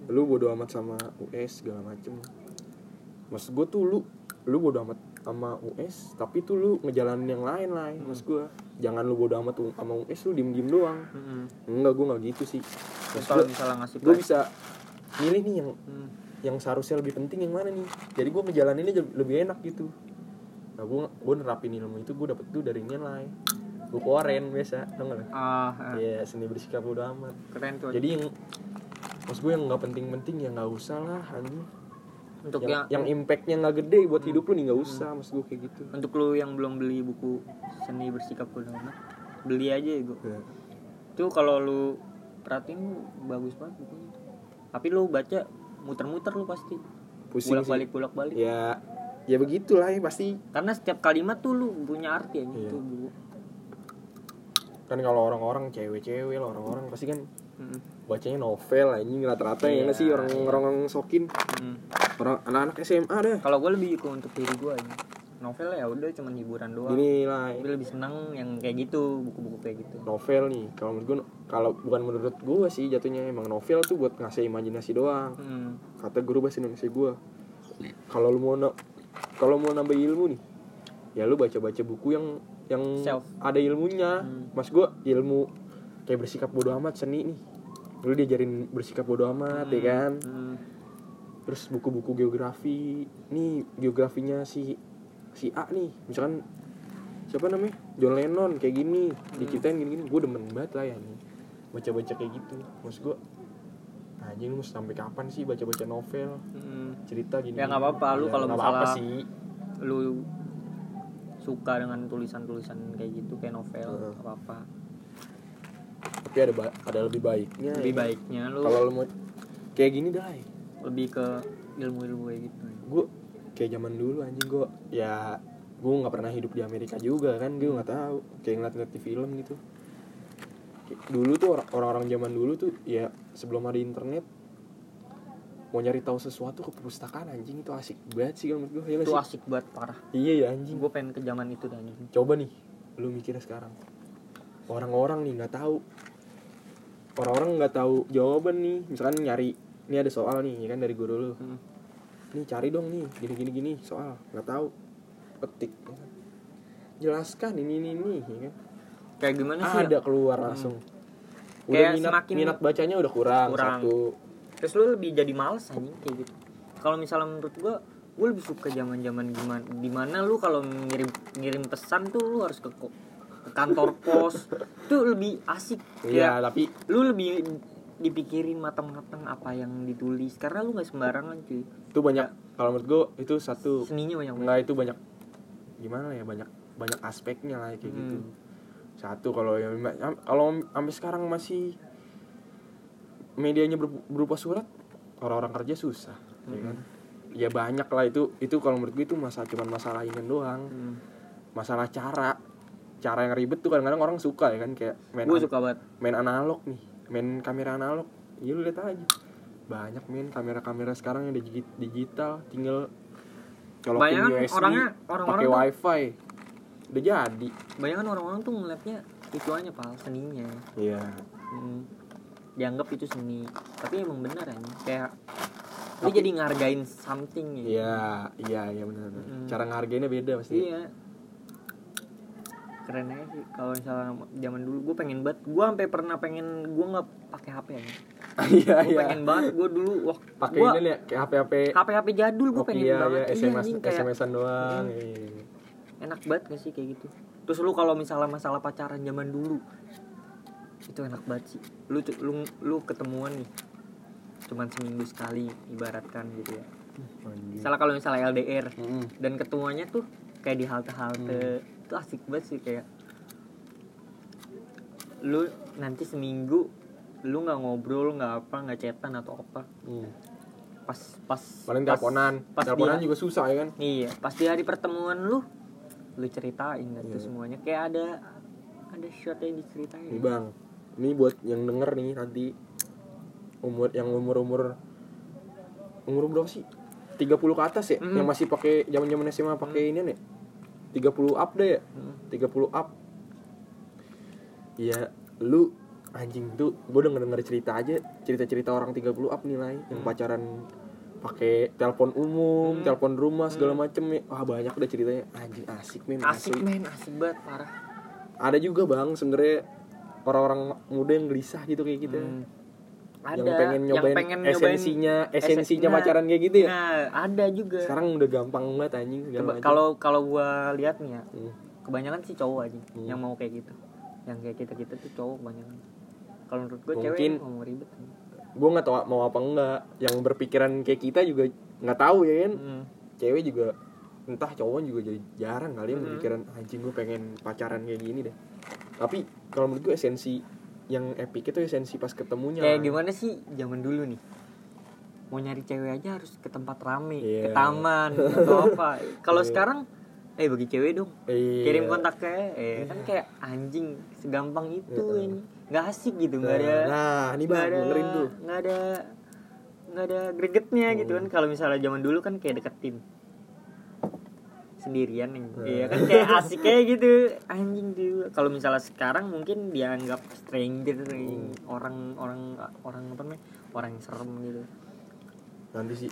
lu bodo amat sama US segala macem mas gue tuh lu lu bodo amat sama US tapi tuh lu ngejalanin yang lain lah ya, mas gue jangan lu bodo amat sama US lu diem diem doang. Mm-mm. enggak gue nggak gitu sih. Mas kalau gue misalnya ngasih gue bisa milih nih yang Hmm. yang seharusnya lebih penting yang mana nih. Jadi gue ngejalaninnya lebih enak gitu. Nah gue gue nerapin ilmu itu gue dapet tuh dari nilai gue koren biasa. Tau gak Ah, ah, ya seni bersikap udah amat. Keren tuh. jadi yang maksud gue yang nggak penting-penting ya nggak usah lah anjing untuk yang, yang, yang impactnya nggak gede buat hidup lu nih nggak usah maksud gue kayak gitu untuk lu yang belum beli buku seni bersikap amat, beli aja ya gua. Ya. Itu kalau lu perhatiin bagus banget bukunya. Tapi lu baca muter-muter lu pasti. pusing Bolak-balik sih bolak-balik. ya ya begitulah ya pasti Karena setiap kalimat tuh lu punya arti ya Iya. gitu. Bu. kan kalau orang-orang cewek-cewek orang-orang pasti kan Mm-mm. bacanya novel anjing rata-rata ya Iya, nggak sih orang-orang sokin Mm. orang anak-anak SMA deh Kalau gue lebih ke untuk diri gue aja. Novel ya udah cuman hiburan doang. dinilai Gue lebih seneng yang kayak gitu, buku-buku kayak gitu. novel nih kalau menurut gue kalau bukan menurut gue sih jatuhnya emang novel tuh buat ngasih imajinasi doang Hmm. kata guru bahasa Indonesia gue kalau lu mau na- kalau mau nambah ilmu nih ya lu baca baca buku yang yang Self. ada ilmunya Hmm. mas gue ilmu kayak bersikap bodoh amat seni nih lu diajarin bersikap bodoh amat ya kan? Hmm. terus buku-buku geografi. Nih geografinya si si A nih. Misalkan siapa namanya? John Lennon kayak gini. Diceritain gini-gini. Gue demen banget lah ya nih baca-baca kayak gitu. Maksud gue anjing lu mau sampai kapan sih baca-baca novel? Hmm. cerita gini Ya, nggak apa-apa, lu Ya, kalau nggak apa-apa misalnya- sih. Lu suka dengan tulisan-tulisan kayak gitu kayak novel Heeh. apa apa. Tapi ada ba- ada lebih baiknya Lebih ya. baiknya lu kalau lu mau kayak gini dah lebih ke ilmu-ilmu kayak gitu. gue kayak zaman dulu anjing gue ya gue nggak pernah hidup di Amerika juga kan gue nggak tahu kayak ngeliat-ngeliat di film gitu dulu tuh orang- orang-orang zaman dulu tuh ya sebelum ada internet mau nyari tahu sesuatu ke perpustakaan anjing itu asik banget sih menurut gue ya Itu asik banget parah. iya ya anjing Gue pengen ke zaman itu dan anjing. coba nih lu mikirnya sekarang orang-orang nih nggak tahu orang-orang nggak tahu jawaban nih. Misalkan nyari ini ada soal nih ya kan dari guru lu. Hmm. nih cari dong nih gini gini gini soal nggak tahu. Petik ya kan. jelaskan ini ini ini ya kan. Kayak gimana sih? Ada ya? keluar langsung. Udah Kayak minat semakin- minat bacanya udah kurang, Kurang. satu. Terus lu lebih jadi males anjing kayak gitu. Kalau misalnya menurut gua gue lebih suka zaman zaman gimana di mana lu kalau ngirim ngirim pesan tuh lu harus ke kantor pos. Tuh lebih asik. Ya Kayak tapi lu lebih dipikirin matang-matang apa yang ditulis. Karena lu nggak sembarangan cuy. Itu banyak kalau menurut gue itu satu seninya banyak enggak itu banyak gimana ya banyak banyak aspeknya lah kayak gitu. Hmm. satu kalau yang kalau sampai sekarang masih medianya berupa, surat orang-orang kerja susah ya kan? Ya banyak lah itu itu kalau menurut gue itu masalah cuman masalah ini doang. Hmm. masalah cara cara yang ribet tuh kadang-kadang orang suka ya kan kayak main gue an- suka banget. main analog nih main kamera analog. Ya lu lihat aja. Banyak main kamera-kamera sekarang yang digi- digital tinggal kalau kan USB orangnya orang-orang pakai wifi. Udah jadi. Banyak kan orang-orang tuh ngeliatnya itu aja pal seninya. Iya. Hmm. dianggap itu seni tapi emang bener ya kayak lu Tapi- jadi ngargain something ya. Iya iya iya benar Mm. cara ngehargainnya beda pasti. Iya keren aja sih. Kalau misalnya zaman dulu gue pengen banget gue sampai pernah pengen gue nggak pakai hp ya iya gue iya. pengen banget gue dulu wah pakai ini ya kayak HP HP hp hp jadul gue pengen Nokia banget. ya Iya, SMS anjing, kayak SMS-an doang Hmm. iya. enak banget gak sih kayak gitu? Terus lu kalau misalnya masalah pacaran zaman dulu itu enak banget sih. Lu lu lu ketemuan nih cuman seminggu sekali ibaratkan gitu ya. Misalnya kalau misalnya LDR Mm-mm. dan ketemuannya tuh kayak di halte-halte itu asik banget sih kayak lu nanti seminggu lu nggak ngobrol nggak apa nggak chatan atau apa Hmm. pas pas paling teleponan pas teleponan juga susah ya kan iya pas di hari pertemuan lu lu ceritain dah tuh Iya. semuanya kayak ada ada shot yang diceritain Nih bang, ini buat yang denger nih nanti umur yang umur umur umur berapa sih? 30 ke atas ya? Mm. Yang masih pakai zaman zaman SMA pakai ini nih. 30 up deh ya? Hmm. 30 up. Iya, lu anjing tuh gue denger denger cerita aja cerita cerita orang 30 up nilai yang Hmm. pacaran pakai telepon umum, Hmm. telepon rumah segala macem ya. Wah banyak udah ceritanya. Anjing asik men. asik asli. men asik banget parah Ada juga bang sebenarnya orang-orang muda yang gelisah gitu kayak gitu. Hmm. Ada. yang pengen nyobain nyobain esensinya. esensinya Esen- pacaran kayak gitu ya? Nah ada juga. Sekarang udah gampang banget anjing. Kalau kalau gua lihat nih ya Hmm. kebanyakan sih cowok aja Hmm. yang mau kayak gitu. Yang kayak kita kita tuh cowok kebanyakan kalau menurut gue Mungkin- cewek mau ribet. gue nggak tahu mau apa enggak. Yang berpikiran kayak kita juga nggak tahu ya kan? Hmm. cewek juga entah cowok juga jadi jarang kali yang Hmm. berpikiran anjing gue pengen pacaran kayak gini deh. Tapi kalau menurut gue esensi yang epic itu esensi pas ketemunya kayak gimana sih zaman dulu nih mau nyari cewek aja harus ke tempat rame ke Iya. taman atau apa kalau Iya. sekarang eh bagi cewek dong Iya. kirim kontaknya eh kan kayak anjing segampang itu Iya. ini nggak asik gitu nggak ada nah ini nggak bang ada dengerin tuh nggak ada nggak ada gregetnya gitu Hmm. kan kalau misalnya zaman dulu kan kayak deketin sendirian nih. Hmm. iya kan kayak asik kayak gitu. Anjing tuh kalau misalnya sekarang mungkin dianggap stranger nih, Hmm. orang orang orang apa namanya? Orang yang serem gitu. Nanti sih.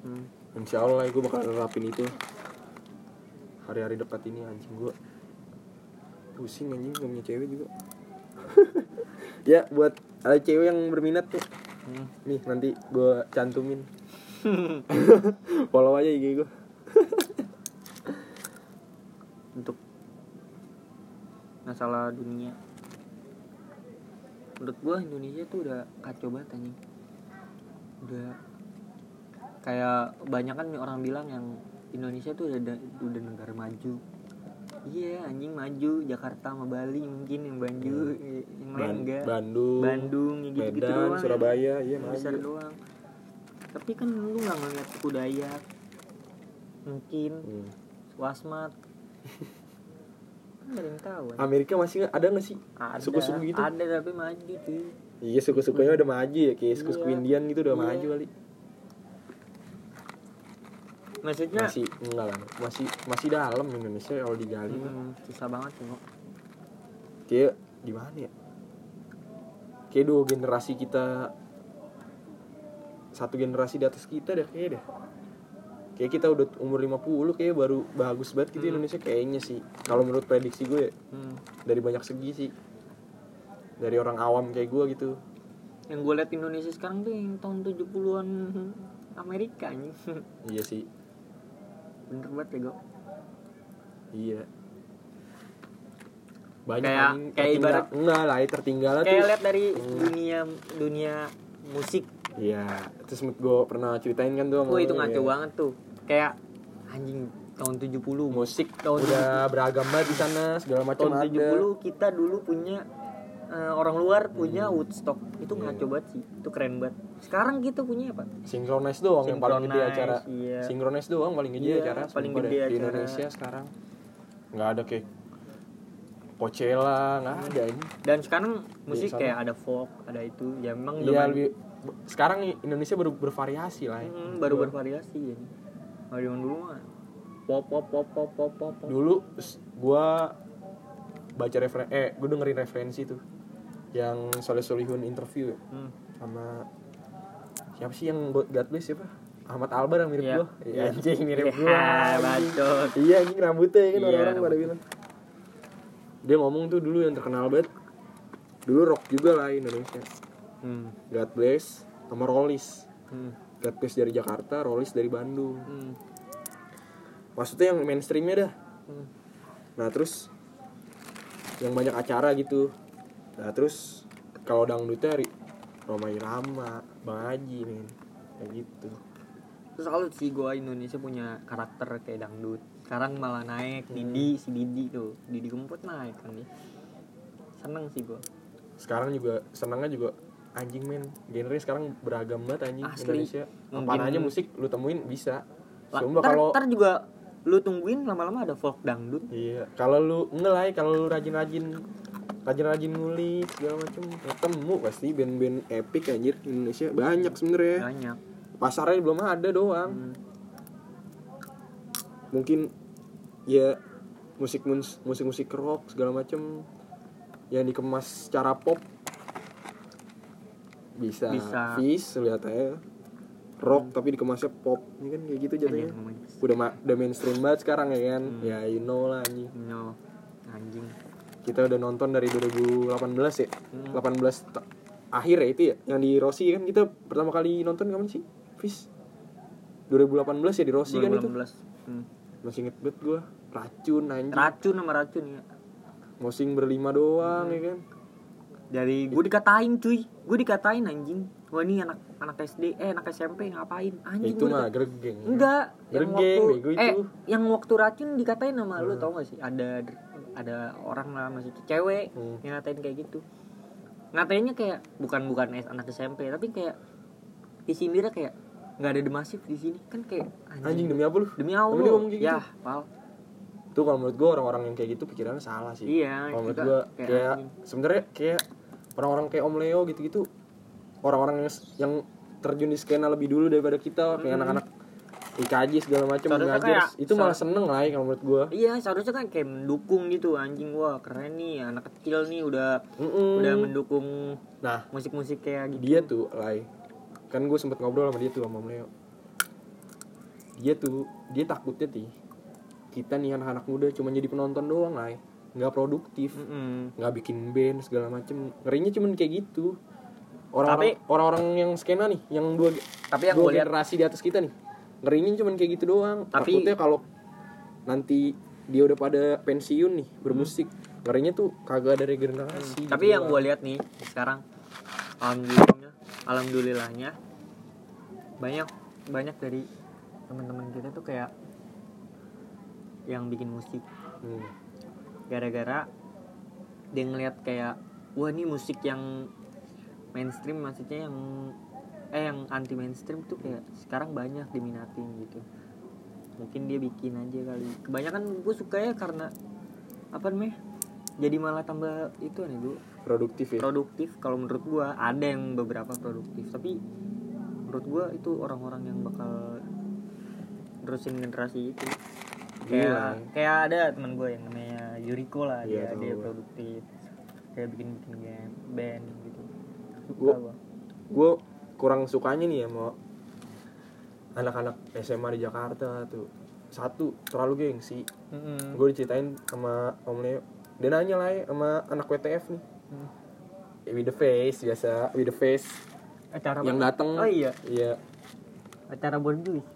Hmm. Insya Allah gue bakal nerapin itu. Hari-hari dekat ini anjing gue Pusing anjing gak punya cewek juga. Ya buat ada cewek yang berminat tuh. Hmm. Nih nanti gue cantumin. Follow aja IG gue untuk masalah dunia. Menurut gua Indonesia tuh udah kacau banget anjing. Udah kayak banyak kan orang bilang yang Indonesia tuh udah udah negara maju. Iya anjing maju. Jakarta sama Bali mungkin yang maju. Yang lain enggak. Bandung Bandung gitu gitu Medan, doang ya. Surabaya Iya Yang besar maju doang. Tapi kan lu nggak ngeliat suku Dayak mungkin Hmm. wasmat ada yang tahu anjing. Amerika masih ada nggak sih ada suku-suku gitu? ada tapi maju tuh Iya suku-sukunya udah maju ya Kayak suku-suku Iya. Indian gitu udah Iya. maju kali maksudnya Masih enggak lah Masih masih dalam Indonesia kalau digali hmm, susah banget sih Mo. kayak gimana ya kayak dua generasi kita satu generasi di atas kita deh kayak deh kayak kita udah umur 50 kayak baru bagus banget gitu Indonesia kayaknya sih. Kalau menurut prediksi gue Hmm. dari banyak segi sih. Dari orang awam kayak gue gitu. Yang gue liat Indonesia sekarang tuh yang tahun 70-an Amerika anjing. Iya sih. Bener banget ya gue iya. Banyak Kayak- anjing kayak ibarat- enggak lah ya, tertinggal kayak tuh. lihat dari dunia dunia musik. Iya terus gue pernah ceritain kan tuh Wah itu ngaco ya. banget tuh Kayak anjing tahun 70 musik Tahun udah beragam banget di sana segala macam Tahun ada 70 kita dulu punya eh, orang luar punya Hmm. Woodstock Itu Iya. ngaco banget sih Itu keren banget Sekarang kita punya apa? Synchronize doang yang paling gede Synchronize, acara iya. Synchronize doang paling gede Iya, acara paling gede deh, di acara. Indonesia sekarang nggak ada kayak Coachella nggak ada ini Dan sekarang musik Iya, kayak ada folk Ada itu Ya memang zaman- lebih sekarang Indonesia baru bervariasi lah ya. Hmm, baru bervariasi ya. Kalau zaman dulu mah pop pop pop pop pop pop. pop. dulu gua baca referen eh gue dengerin referensi tuh yang Soleh Solihun interview ya, Hmm. sama siapa sih yang buat God Bless siapa Ahmad Albar yang mirip Iya. gua iya anjing mirip gua anjing. bacot. iya anjing rambutnya ya kan Iya, orang-orang pada bilang dia ngomong tuh dulu yang terkenal banget dulu rock juga lah Indonesia Hmm. God Bless sama Rollis Hmm. Bless dari Jakarta Rollis dari Bandung Hmm. maksudnya yang mainstreamnya dah Hmm. nah terus yang banyak acara gitu nah terus kalau dangdutnya Roma Irama Bang Haji men kayak gitu Terus salut sih gua Indonesia punya karakter kayak dangdut. Sekarang malah naik Hmm. Didi si Didi tuh. Didi Kempot naik kan dia. Seneng sih gua. sekarang juga senangnya juga anjing men genre sekarang beragam banget anjing Asli. Indonesia apaan aja musik lu temuin bisa Sumpah kalau ntar juga lu tungguin lama-lama ada folk dangdut. iya kalau lu ngelai kalau lu rajin-rajin rajin-rajin ngulik segala macem ketemu pasti band-band epic anjir Indonesia banyak sebenarnya Banyak. pasarnya belum ada doang Hmm. mungkin ya musik musik musik rock segala macem yang dikemas secara pop bisa Bisa. Fish lihat aja rock tapi dikemasnya pop ini kan kayak gitu Anjing ngomongin. udah ma- udah mainstream banget sekarang ya kan Hmm. ya you know lah anjing No. Anjing. kita udah nonton dari 2018 ya Hmm. 18 ta- akhir ya itu ya yang di Rossi kan kita pertama kali nonton kapan sih Fish 2018 ya di Rossi kan itu 2018. Hmm. masih inget banget gue racun anjing Racun sama racun ya. Mosing berlima doang Hmm. ya kan Dari gue dikatain cuy, gue dikatain anjing. Wah ini anak anak SD, eh anak SMP ngapain? Ya, Anjing itu gua mah gregeng Enggak, yang Gergeng, waktu bego eh itu. yang waktu racun dikatain sama lu Hmm. tau gak sih? Ada ada orang lah masih cewek Hmm. yang ngatain kayak gitu. Ngatainnya kayak bukan bukan es- anak SMP, tapi kayak disindirnya kayak nggak ada demasif di sini kan kayak anjing demi apa lu demi Allah ngomong kayak ya gitu? pal tuh kalau menurut gue orang-orang yang kayak gitu pikirannya salah sih iya kalau menurut gue kayak kayak anjing. sebenarnya kayak orang-orang kayak Om Leo gitu-gitu orang-orang yang, yang terjun di skena lebih dulu daripada kita kayak Hmm. anak-anak IKJ segala macam Seharusnya ngajar kayak- itu malah seneng lah ya kalau menurut gue Iya seharusnya kan kayak mendukung gitu anjing wah keren nih anak kecil nih udah udah mendukung nah musik-musik kayak gitu. dia tuh Lai. Kan gue sempet ngobrol sama dia tuh sama Om Leo. Dia tuh dia takutnya sih kita nih anak-anak muda cuma jadi penonton doang Lai nggak produktif nggak bikin band segala macem. Ngerinya cuman kayak gitu. Orang-orang Tapi- orang-orang yang skena nih yang dua Tapi yang dua generasi di atas kita nih ngerinya cuman kayak gitu doang. Tapi- takutnya kalau nanti dia udah pada pensiun nih bermusik ngerinya tuh kagak ada regenerasi Tapi gitu yang gue lihat nih sekarang alhamdulillahnya alhamdulillahnya banyak banyak dari teman-teman kita tuh kayak yang bikin musik. Hmm. Gara-gara dia ngeliat kayak wah ini musik yang mainstream maksudnya yang eh yang anti mainstream tuh kayak sekarang banyak diminatin gitu. Mungkin dia bikin aja kali. Kebanyakan gue suka ya karena apa namanya jadi malah tambah itu nih bu. Produktif ya? Produktif kalau menurut gue ada yang beberapa produktif tapi menurut gue itu orang-orang yang bakal terusin generasi itu. Kayak Gila. kayak ada teman gue yang namanya Yuriko lah Iya, dia dia produktif. Kayak bikin bikin game band gitu. Suka Gua- gua. gue kurang sukanya nih ya mau anak-anak SMA di Jakarta tuh. Satu terlalu gengsi. Mm-mm. gue diceritain sama om Leo dia nanya lah ya sama anak WTF nih. Hmm. Ya, with the face biasa with the face. Acara yang datang oh iya. Iya. Acara bonus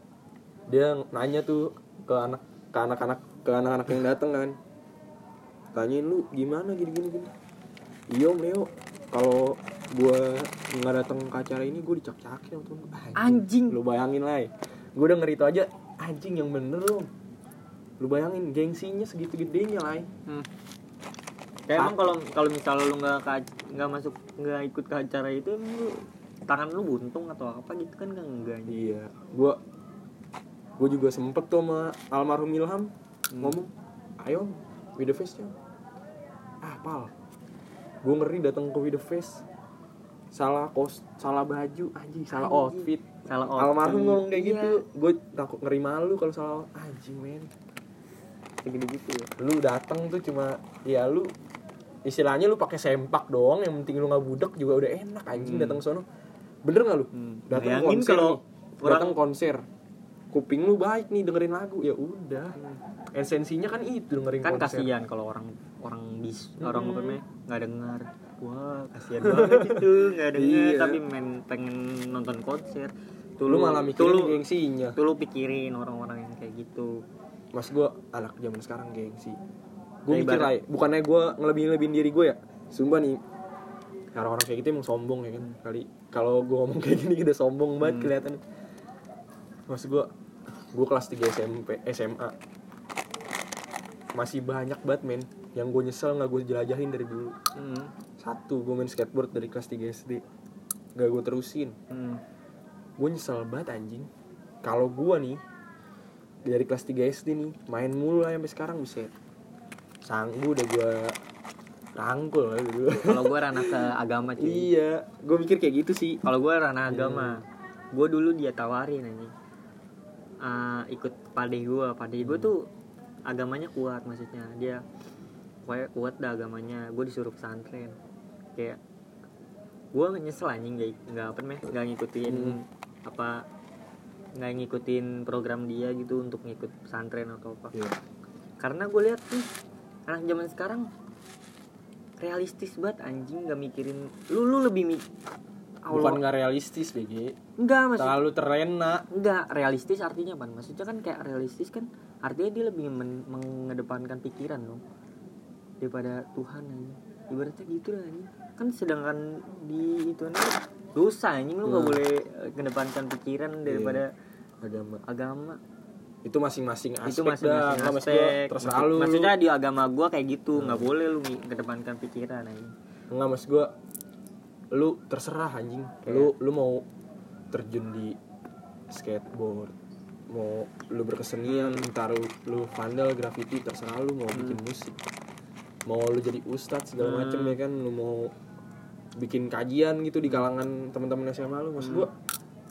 dia nanya tuh ke anak ke anak-anak ke anak-anak yang datang kan tanyain lu gimana? Gini gini gini. Iya om Leo. Kalau gua nggak datang ke acara ini gue dicak-cakin sama temen gua. Anjing. lu bayangin lah gue denger itu aja. Anjing yang bener lu lu bayangin gengsinya segitu gedenya lah hmm. kayak emang kalau kalau misalnya lu nggak nggak masuk nggak ikut ke acara itu emang lu tangan lu buntung atau apa gitu kan nggak enggak iya. Gua gue juga sempet tuh sama almarhum Ilham ngomong ayo with the face ah pal gue ngeri datang ke with the face. Salah kos salah baju anjing salah Anjing. outfit. Salah outfit. almarhum ngomong kayak Iya. gitu. Gue takut ngeri malu kalau salah anjing men. Kayak gitu gitu ya. Lu datang tuh cuma ya lu istilahnya lu pakai sempak doang yang penting lu nggak budek juga udah enak anjing Hmm. datang sono. Bener nggak lu? Hmm. datang konser kalau datang konser. Kuping lu baik nih dengerin lagu. Ya udah. Esensinya kan itu dengerin kan konser. kasihan kalau orang orang bis orang Hmm. apa namanya nggak dengar. Wah kasihan banget itu nggak dengar Iya. tapi main pengen nonton konser. Tuh lu malah tuh mikirin lu- gengsinya. tuh lu pikirin orang-orang yang kayak gitu. Mas gue anak zaman sekarang gengsi. Gue mikir lah ya, bukannya gue ngelebihin lebihin diri gue ya? Sumpah nih orang-orang kayak gitu emang sombong ya kan kali. Kalau gue ngomong kayak gini udah sombong banget Hmm. kelihatan mas gue gue kelas 3 SMP SMA masih banyak banget men yang gue nyesel nggak gue jelajahin dari dulu. Hmm. satu gue main skateboard dari kelas 3 SD gak gue terusin. Hmm. gue nyesel banget anjing. Kalau gue nih dari kelas 3 SD nih main mulu lah sampai sekarang buset. Sanggup udah gue rangkul lah dulu. Kalau gue ranah ke agama cuy. Iya gue mikir kayak gitu sih. Kalau gue ranah agama Hmm. gue dulu dia tawarin aja Ah, ikut pade gue pade gue Hmm. tuh agamanya kuat maksudnya. Dia kayak kuat dah agamanya. Gue disuruh pesantren. Kayak gue nyesel anjing nggak nggak apa namanya nggak ngikutin Hmm. apa nggak ngikutin program dia gitu untuk ngikut pesantren atau apa. Iya. karena gue lihat nih anak zaman sekarang realistis banget anjing nggak mikirin lu lu lebih mik bukan nggak realistis BG enggak maksud terlalu terlena enggak realistis artinya apa? Maksudnya kan kayak realistis kan artinya dia lebih men- mengedepankan pikiran dong daripada Tuhan aja ibaratnya gitu lah anjing. kan sedangkan di itu nih dosa anjing. Lu nggak Hmm. boleh eh, mengedepankan pikiran daripada agama. agama. Itu masing-masing aspek itu masing-masing dah aspek. gua, terserah Maksud- lu. Maksudnya di agama gua kayak gitu nggak Hmm. boleh lu mengedepankan pikiran aja nggak maksud gue lu terserah anjing. Lu lu mau terjun di skateboard mau lu berkesenian entar lu, lu vandal graffiti terserah lu mau bikin musik mau lu jadi ustadz segala Hmm. macem ya kan lu mau bikin kajian gitu di kalangan teman-teman SMA lu maksud gua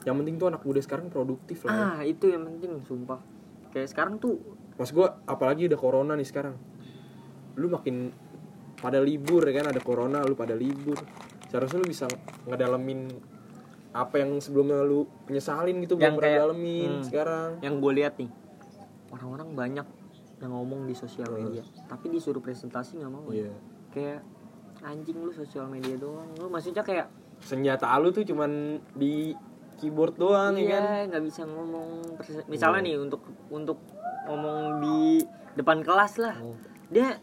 yang penting tuh anak muda sekarang produktif lah ya. ah itu yang penting sumpah kayak sekarang tuh Mas gua apalagi udah corona nih sekarang. Lu makin pada libur ya kan ada corona lu pada libur. Seharusnya lu bisa ngedalemin apa yang sebelumnya lu penyesalin gitu Yang belum pernah kayak- dalemin hmm. sekarang. yang gue lihat nih orang-orang banyak yang ngomong di sosial media. Tapi disuruh presentasi nggak mau. Iya. kayak anjing lu sosial media doang. Lu maksudnya kayak Senjata lu tuh cuman di keyboard doang ya kan. iya nggak bisa ngomong. Misalnya nih untuk untuk ngomong di depan kelas lah. Hmm. dia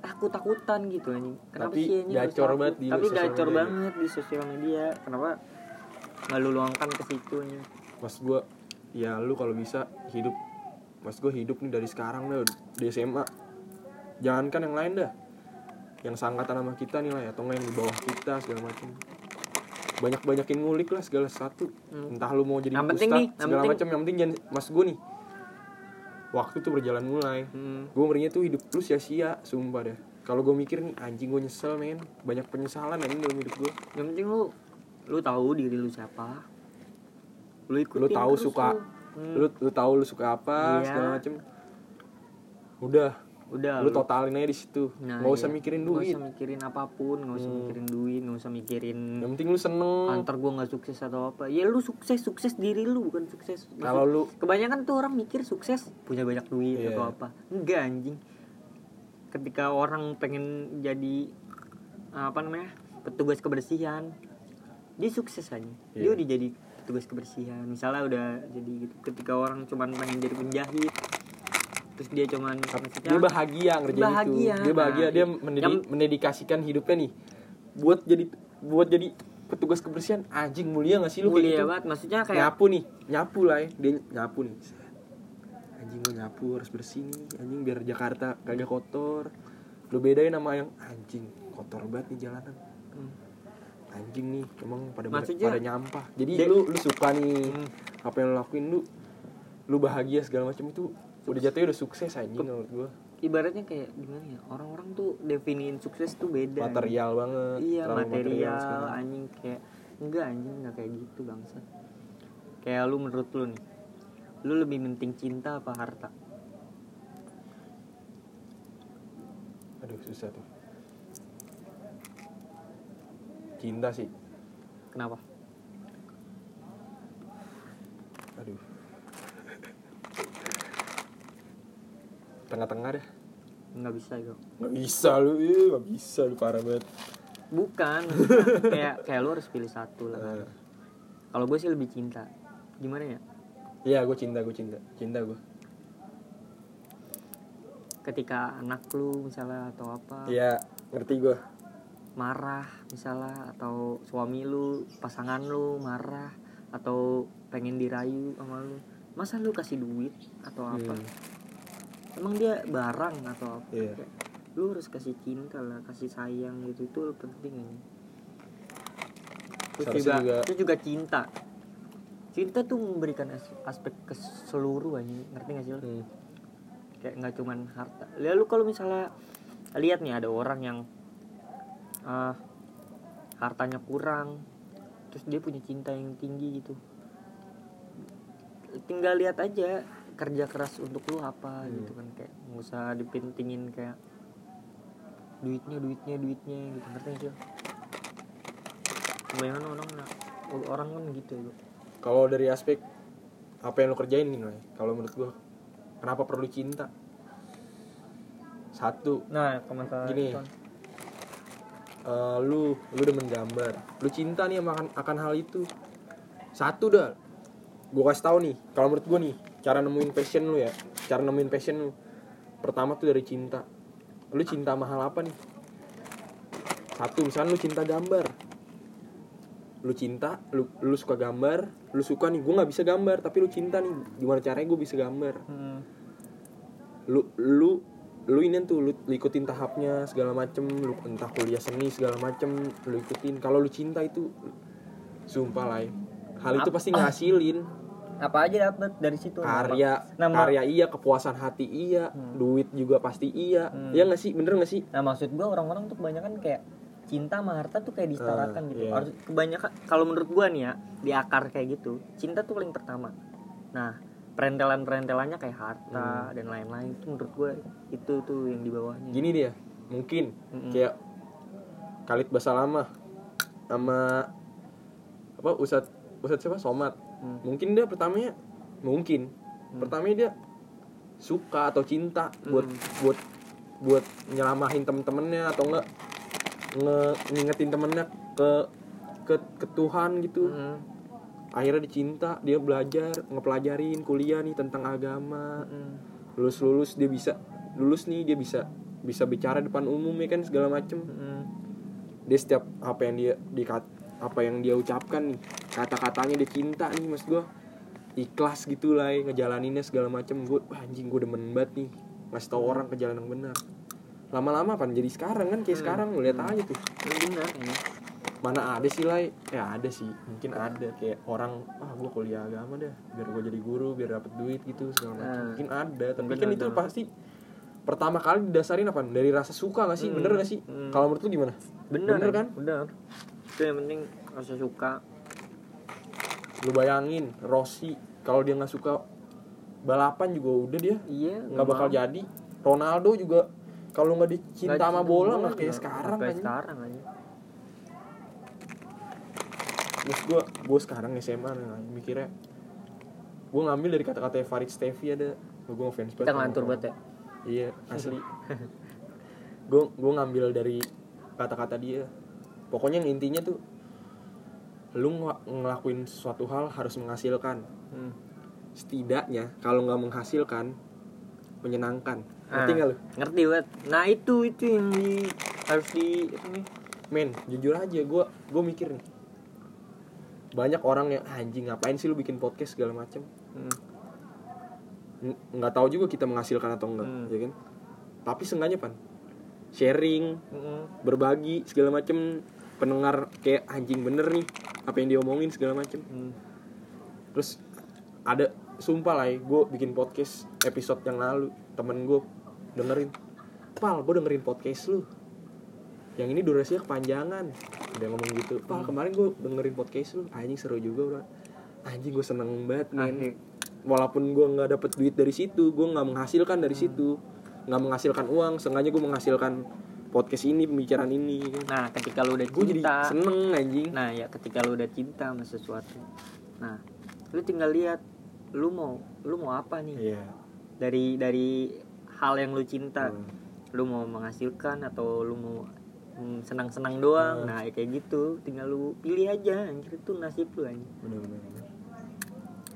takut takutan gitu anjing. Kenapa Tapi sih anjing gacor banget di tapi gacor media. banget di sosial media. Kenapa nggak lu luangkan ke situ anjing? Mas gua ya lu kalau bisa hidup Mas gua hidup nih dari sekarang dah di SMA. Jangankan yang lain dah. Yang sangkatan sama kita nih lah ya, atau yang di bawah kita segala macam. Banyak-banyakin ngulik lah segala satu. Hmm. Entah lu mau jadi Yang penting nih, segala macam, yang penting jangan Mas gua nih. Waktu tuh berjalan mulai. hmm. Gue ngerinya tuh hidup lu sia-sia, sumpah dah. Kalau gue mikir nih anjing gue nyesel men, banyak penyesalan anjing dalam hidup gue. yang penting lu lu tahu diri lu siapa lu ikutin Lu tahu suka lu. Hmm. lu lu tahu lu suka apa Iya. segala macem udah udah lu totalin aja di situ Nah, nggak usah iya. mikirin Nggak duit usah mikirin apa pun nggak usah Hmm. mikirin duit nggak usah mikirin yang penting lu seneng antar gua nggak sukses atau apa ya lu sukses sukses diri lu bukan sukses kalau lu kebanyakan tuh orang mikir sukses punya banyak duit Iya. atau apa enggak anjing ketika orang pengen jadi apa namanya petugas kebersihan dia sukses aja dia Iya. udah jadi petugas kebersihan. Misalnya udah jadi gitu ketika orang cuman pengen jadi penjahit terus dia cuman dia bahagia ngerjain Bahagia. itu dia bahagia Nah, dia itu. mendedi- Yang- mendedikasikan hidupnya nih. Buat jadi buat jadi petugas kebersihan anjing mulia gak sih lu kayak mulia gitu? banget maksudnya kayak nyapu nih nyapu lah ya. Dia nyapu nih. Anjing gue nyapu harus bersih nih. Anjing biar Jakarta kagak kotor. Lu bedain sama yang anjing kotor banget nih jalanan. Hmm. Anjing nih emang pada Maksudnya- pada nyampah. Jadi Dia- lu lu suka nih Hmm. apa yang lu lakuin lu lu bahagia segala macam itu udah jatuhnya udah sukses anjing menurut gua. ibaratnya kayak gimana ya orang-orang tuh definiin sukses tuh beda. Material banget iya material, sekarang. anjing kayak enggak anjing enggak kayak gitu bangsa. Kayak lu menurut lu nih lu lebih penting cinta apa harta? Aduh susah tuh cinta sih. Kenapa? Aduh. Tengah-tengah dah nggak bisa itu nggak bisa lu iya nggak bisa lu parah banget. Bukan kayak kayak lu harus pilih satu lah. Kan. Eh, kalau gue sih lebih cinta. Gimana ya? Iya gue cinta gue cinta. Cinta gue ketika anak lu misalnya atau apa. Iya ngerti gue marah misalnya atau suami lu pasangan lu marah atau pengen dirayu sama lu. Masa lu kasih duit atau apa? Hmm. emang dia barang atau apa? Iya. Kayak, lu harus kasih cinta lah kasih sayang gitu. Itu penting ini terus juga, juga- terus juga cinta. Cinta tuh memberikan as- aspek keseluruhan ngerti gak sih lu? Hmm. kayak nggak cuman harta. Lalu kalau misalnya lihat nih ada orang yang ah, hartanya kurang terus dia punya cinta yang tinggi gitu tinggal lihat aja kerja keras untuk lu apa Hmm. gitu kan kayak nggak usah dipintingin kayak duitnya duitnya duitnya gitu ngerti gak sih lo? kebanyakan orang orang kan gitu ya kalau dari aspek apa yang lu kerjain nih kalau menurut gue kenapa perlu cinta satu nah komentar Gini. Eh, lu lu demen gambar. Lu cinta nih akan, akan hal itu. Satu dah. Gue kasih tahu nih kalau menurut gue nih cara nemuin passion lu ya. Cara nemuin passion lu. Pertama tuh dari cinta. Lu cinta sama hal apa nih? Satu misalnya lu cinta gambar. Lu cinta lu lu suka gambar. Lu suka nih gue nggak bisa gambar tapi lu cinta nih. Gimana caranya gue bisa gambar? Hmm. lu lu lu ini tuh lu, lu ikutin tahapnya segala macem lu entah kuliah seni segala macem lu ikutin kalau lu cinta itu sumpah lah ya. hal itu pasti ngasilin apa aja dapat dari situ karya Nama- karya iya kepuasan hati iya Hmm. duit juga pasti iya Hmm. ya nggak sih bener nggak sih Nah maksud gua orang-orang tuh kebanyakan kayak cinta sama harta tuh kayak disetarakan Ah, gitu. Harus kebanyakan kalau menurut gua nih ya di akar kayak gitu cinta tuh paling pertama. Nah perentelan-perentelannya kayak harta dan lain-lain itu menurut gua itu tuh yang di bawahnya. gini dia mungkin Mm-mm. kayak Khalid Basalamah sama apa Ustad Ustad siapa Somat Hmm. mungkin dia pertamanya mungkin pertamanya dia suka atau cinta buat Hmm. buat buat nyelamahin temen-temennya atau enggak nge ngingetin temennya ke ke ke Tuhan gitu Mm. Akhirnya dicinta dia belajar ngepelajarin kuliah nih tentang agama Mm. lulus lulus dia bisa lulus nih dia bisa bisa bicara depan umum ya kan segala macem Mm. dia setiap apa yang dia dikat apa yang dia ucapkan nih kata-katanya dia cinta nih mas gue ikhlas gitu lah ya, ngejalaninnya segala macem gue anjing gue demen banget nih ngasih tau orang ke jalan yang benar lama-lama kan jadi sekarang kan kayak Hmm. sekarang lihat aja tuh Ini benar ini. Mana ada sih lah ya ada sih mungkin ada kayak orang ah gue kuliah agama dah biar gue jadi guru biar dapet duit gitu segala macam Hmm. mungkin ada tapi Bener, kan itu bener. pasti pertama kali didasarin apa dari rasa suka gak sih Hmm. bener gak sih Hmm. kalau menurut lu gimana Benar, Bener kan? Benar. Itu yang penting rasa suka. lu bayangin Rossi kalau dia nggak suka balapan juga udah dia Iya. nggak bakal jadi Ronaldo juga kalau nggak dicinta sama bola nggak kayak sekarang kayak sekarang aja Terus gue gue sekarang SMA nih mikirnya gue ngambil dari kata-kata Farid Stevi ada. Gue ngefans banget kita orang. banget ya? Iya asli. Gue gue ngambil dari kata-kata dia. Pokoknya yang intinya tuh lu ngel- ngelakuin suatu hal harus menghasilkan. Hmm. setidaknya kalau nggak menghasilkan menyenangkan. Ngerti Ah, nggak lu? ngerti banget. Nah itu itu yang di harus di nih? Men jujur aja gue gue mikir nih banyak orang yang "Ah, anjing ngapain sih lu bikin podcast segala macem hmm. Nggak tahu juga kita menghasilkan atau enggak Hmm. ya kan tapi seenggaknya pan sharing Mm-mm. berbagi segala macem pendengar kayak anjing bener nih apa yang diomongin segala macem Hmm. terus ada sumpah lah gue bikin podcast episode yang lalu temen gue dengerin pal gue dengerin podcast lu yang ini durasinya kepanjangan. Udah ngomong gitu pal kemarin gue dengerin podcast lu. Anjing seru juga bro. Anjing gue seneng banget men. Walaupun gue nggak dapet duit dari situ gue nggak menghasilkan dari situ. Nggak menghasilkan uang sengaja gue menghasilkan podcast ini pembicaraan ini nah ketika lu udah gue jadi cinta. seneng anjing. Nah ya ketika lu udah cinta sama sesuatu. Nah lu tinggal lihat lu mau lu mau apa nih? Iya. Dari dari hal yang lu cinta. Hmm. lu mau menghasilkan atau lu mau mm, senang-senang doang. Hmm. nah ya kayak gitu. Tinggal lu pilih aja anjir. Itu nasib lu anjir. Bener-bener.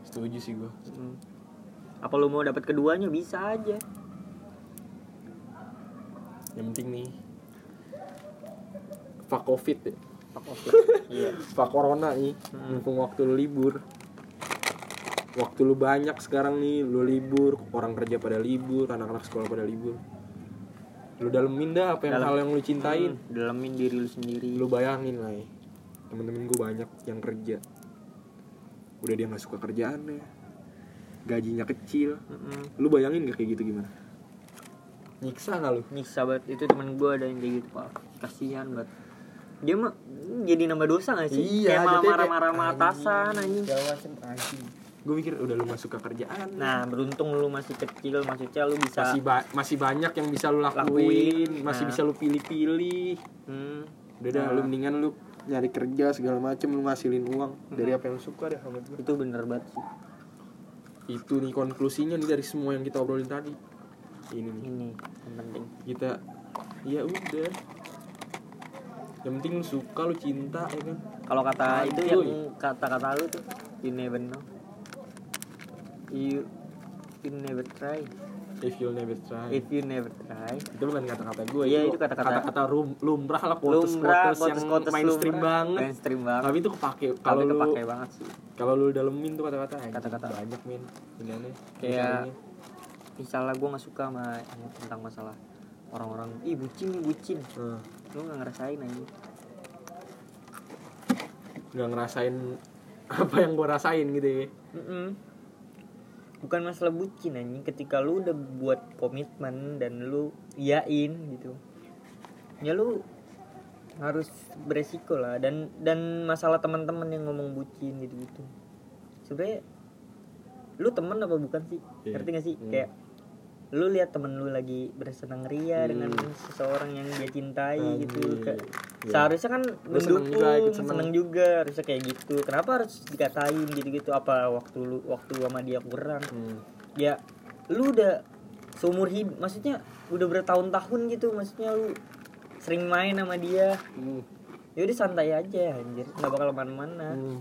Setuju sih gue Hmm. apa lu mau dapat keduanya? Bisa aja. Yang penting nih fuck covid ya. Fuck off. iya. Fuck corona nih. Hmm. mumpung waktu lu libur. Waktu lu banyak sekarang nih lu libur orang kerja pada libur anak-anak sekolah pada libur lu dalemin dah apa yang Dalam- hal yang lu cintain. Hmm, dalemin diri lu sendiri. Lu bayangin lah ya temen-temen gue banyak yang kerja. Udah dia nggak suka kerjaannya. Gajinya kecil. Mm-mm. lu bayangin gak kayak gitu gimana? Nyiksa gak lu? Nyiksa banget. Itu temen gue ada yang kayak gitu pak. Kasihan banget. Dia mah jadi nambah dosa gak sih? Kayak malah jatuhnya marah-marah sama kayak, atasan anjing. Segala macem anjing gue mikir udah lu gak suka kerjaan. Nah beruntung lu masih kecil maksudnya lu bisa masih ba- masih banyak yang bisa lu lakuin, Lakuin, masih nah. bisa lu pilih-pilih. Hmm, udah dah Nah. lu mendingan lu nyari kerja segala macem lu ngasilin uang dari apa yang lu suka deh sama itu bener banget sih. Itu nih konklusinya nih dari semua yang kita obrolin tadi. Ini nih. Ini yang penting. Kita ya udah. Yang penting lu suka lu cinta ya kan? Kalau kata itu Santuy. yang kata-kata lu tuh you never know you you never try. If you'll never try. If you never try. Itu bukan kata-kata gue Iya, itu kata-kata- kata rum, lumrah lah quotes lumrah quotes yang quotes-quotes mainstream lumrah. banget. Mainstream banget. Tapi itu kepake kalau lu kepake banget sih. kalau lu dalemin tuh kata-kata Kata-kata. banyak men iniannya Kayak- misalnya. gue nggak suka sama tentang masalah orang-orang. Ih bucin nih bucin. Hmm, lu nggak ngerasain aja nggak ngerasain apa yang gue rasain gitu ya. Mm-mm. Bukan masalah bucin anjing ketika lu udah buat komitmen dan lu iyain gitu ya lu harus beresiko lah dan dan masalah teman-teman yang ngomong bucin gitu gitu sebenarnya lu temen apa bukan sih Iya. ngerti gak sih Hmm. kayak lu lihat temen lu lagi bersenang ria Hmm. dengan seseorang yang dia cintai gitu Anjing. Kayak- Iya. seharusnya kan Lu seneng mendukung juga, ikut seneng. seneng juga harusnya kayak gitu kenapa harus dikatain gitu-gitu apa waktu lu waktu sama dia kurang Hmm. ya lu udah seumur hidup maksudnya udah bertahun-tahun gitu maksudnya lu sering main sama dia Hmm. ya udah santai aja anjir nggak bakal ke mana-mana Hmm.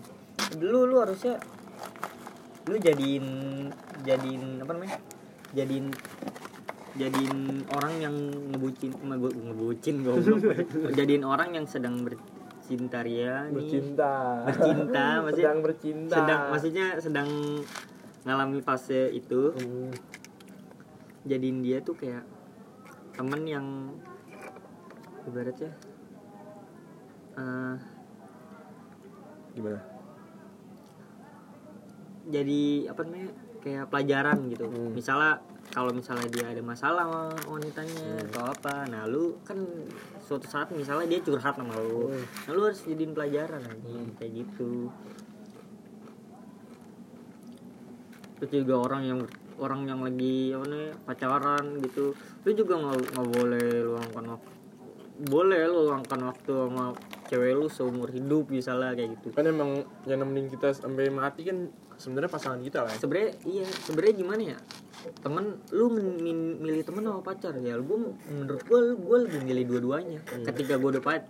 lu lu harusnya lu jadiin jadiin apa namanya jadiin jadiin orang yang ngebucin ngebu- ngebucin goblok jadiin orang yang sedang bercinta ria nih. Bercinta. Bercinta maksudnya sedang bercinta. sedang maksudnya sedang ngalami fase itu. Hmm. jadiin dia tuh kayak temen yang ibaratnya eh, gimana? jadi apa namanya kayak pelajaran gitu. Hmm. misalnya kalau misalnya dia ada masalah sama wanitanya Hmm. atau apa nah lu kan suatu saat misalnya dia curhat sama lu Hmm. nah lu harus jadiin pelajaran aja kayak gitu terus juga orang yang orang yang lagi apa namanya pacaran gitu lu juga nggak nggak boleh luangkan waktu boleh lu luangkan waktu sama cewek lu seumur hidup misalnya kayak gitu kan emang yang nemenin kita sampai mati kan sebenarnya pasangan kita lah ya. sebenarnya iya sebenarnya gimana ya? Temen lu min- min- milih temen sama pacar ya? Gue menurut gue gue lebih milih dua-duanya. Ketika gue udah pac